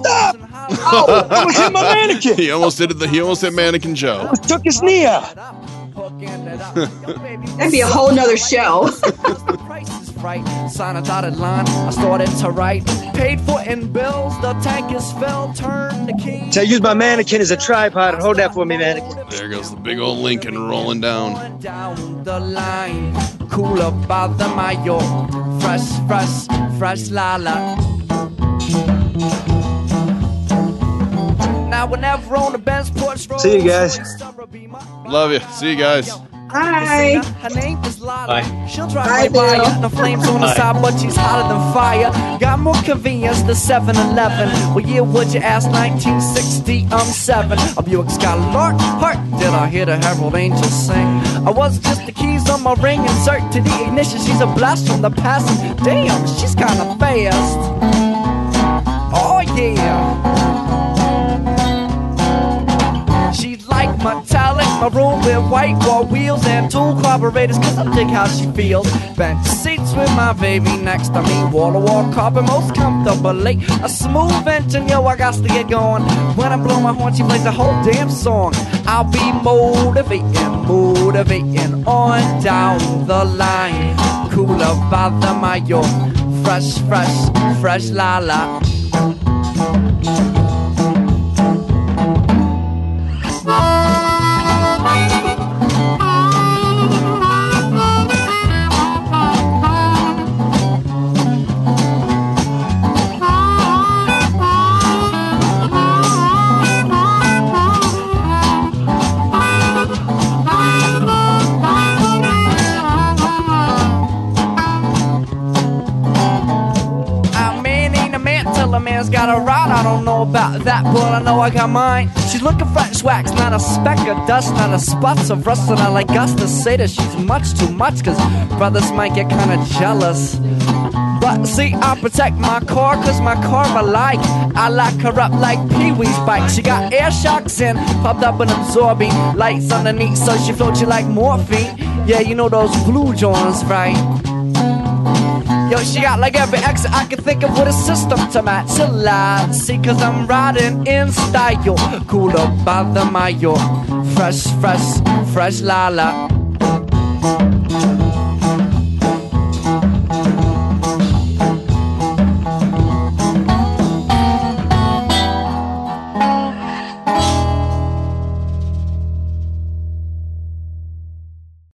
Speaker 4: Stop! Oh, I almost hit my mannequin.
Speaker 5: he almost did it. The, he almost hit Mannequin Joe.
Speaker 4: Almost took his knee out.
Speaker 6: That'd be a whole nother show.
Speaker 16: Right. Sign a dotted line. I started to write. Paid for in bills. The tank is filled. Turn the key.
Speaker 4: So I use my mannequin as a tripod. Hold that for me, mannequin.
Speaker 5: There goes the big old Lincoln rolling down.
Speaker 16: Down the line. Cooler by the mayo. Fresh, fresh, fresh lala. Now whenever on the Benz porch.
Speaker 4: See you guys.
Speaker 5: Love you. See you guys.
Speaker 6: Hi.
Speaker 16: Her name is Lala.
Speaker 5: Bye.
Speaker 16: She'll drive
Speaker 6: Hi,
Speaker 16: right by
Speaker 6: Bill.
Speaker 16: ya. The flames on the
Speaker 5: Bye.
Speaker 16: side, but she's hotter than fire. Got more convenience than 7 Eleven. Well, yeah, would you ask 1960? I'm 7. A Buick Skylark. Heart, did I hear the Herald Angels sing? I was just the keys on my ring. Insert to the ignition. She's a blast from the past. And damn, she's kinda fast. Oh, yeah. She's like metallic room with white wall wheels and two carburetors cause I dig how she feels. Bench seats with my baby next to me. Wall to wall carpet most comfortably. A smooth engine, yo, I got to get going. When I blow my horn, she plays the whole damn song. I'll be motivating, motivating on down the line. Cooler by the mayo. Fresh, fresh, fresh la la. I don't know about that, but I know I got mine. She's looking fresh wax, not a speck of dust, not a spot of rust. And I like us to say that she's much too much, cause brothers might get kinda jealous. But see, I protect my car, cause my car I like. I lock her up like Pee Wee's bike. She got air shocks and popped up and absorbing lights underneath, so she floats you like morphine. Yeah, you know those blue joints, right? Yo, she got like every exit I can think of with a system to match a lot. See, cause I'm riding in style. Cooler by the mayo. Fresh, fresh, fresh lala.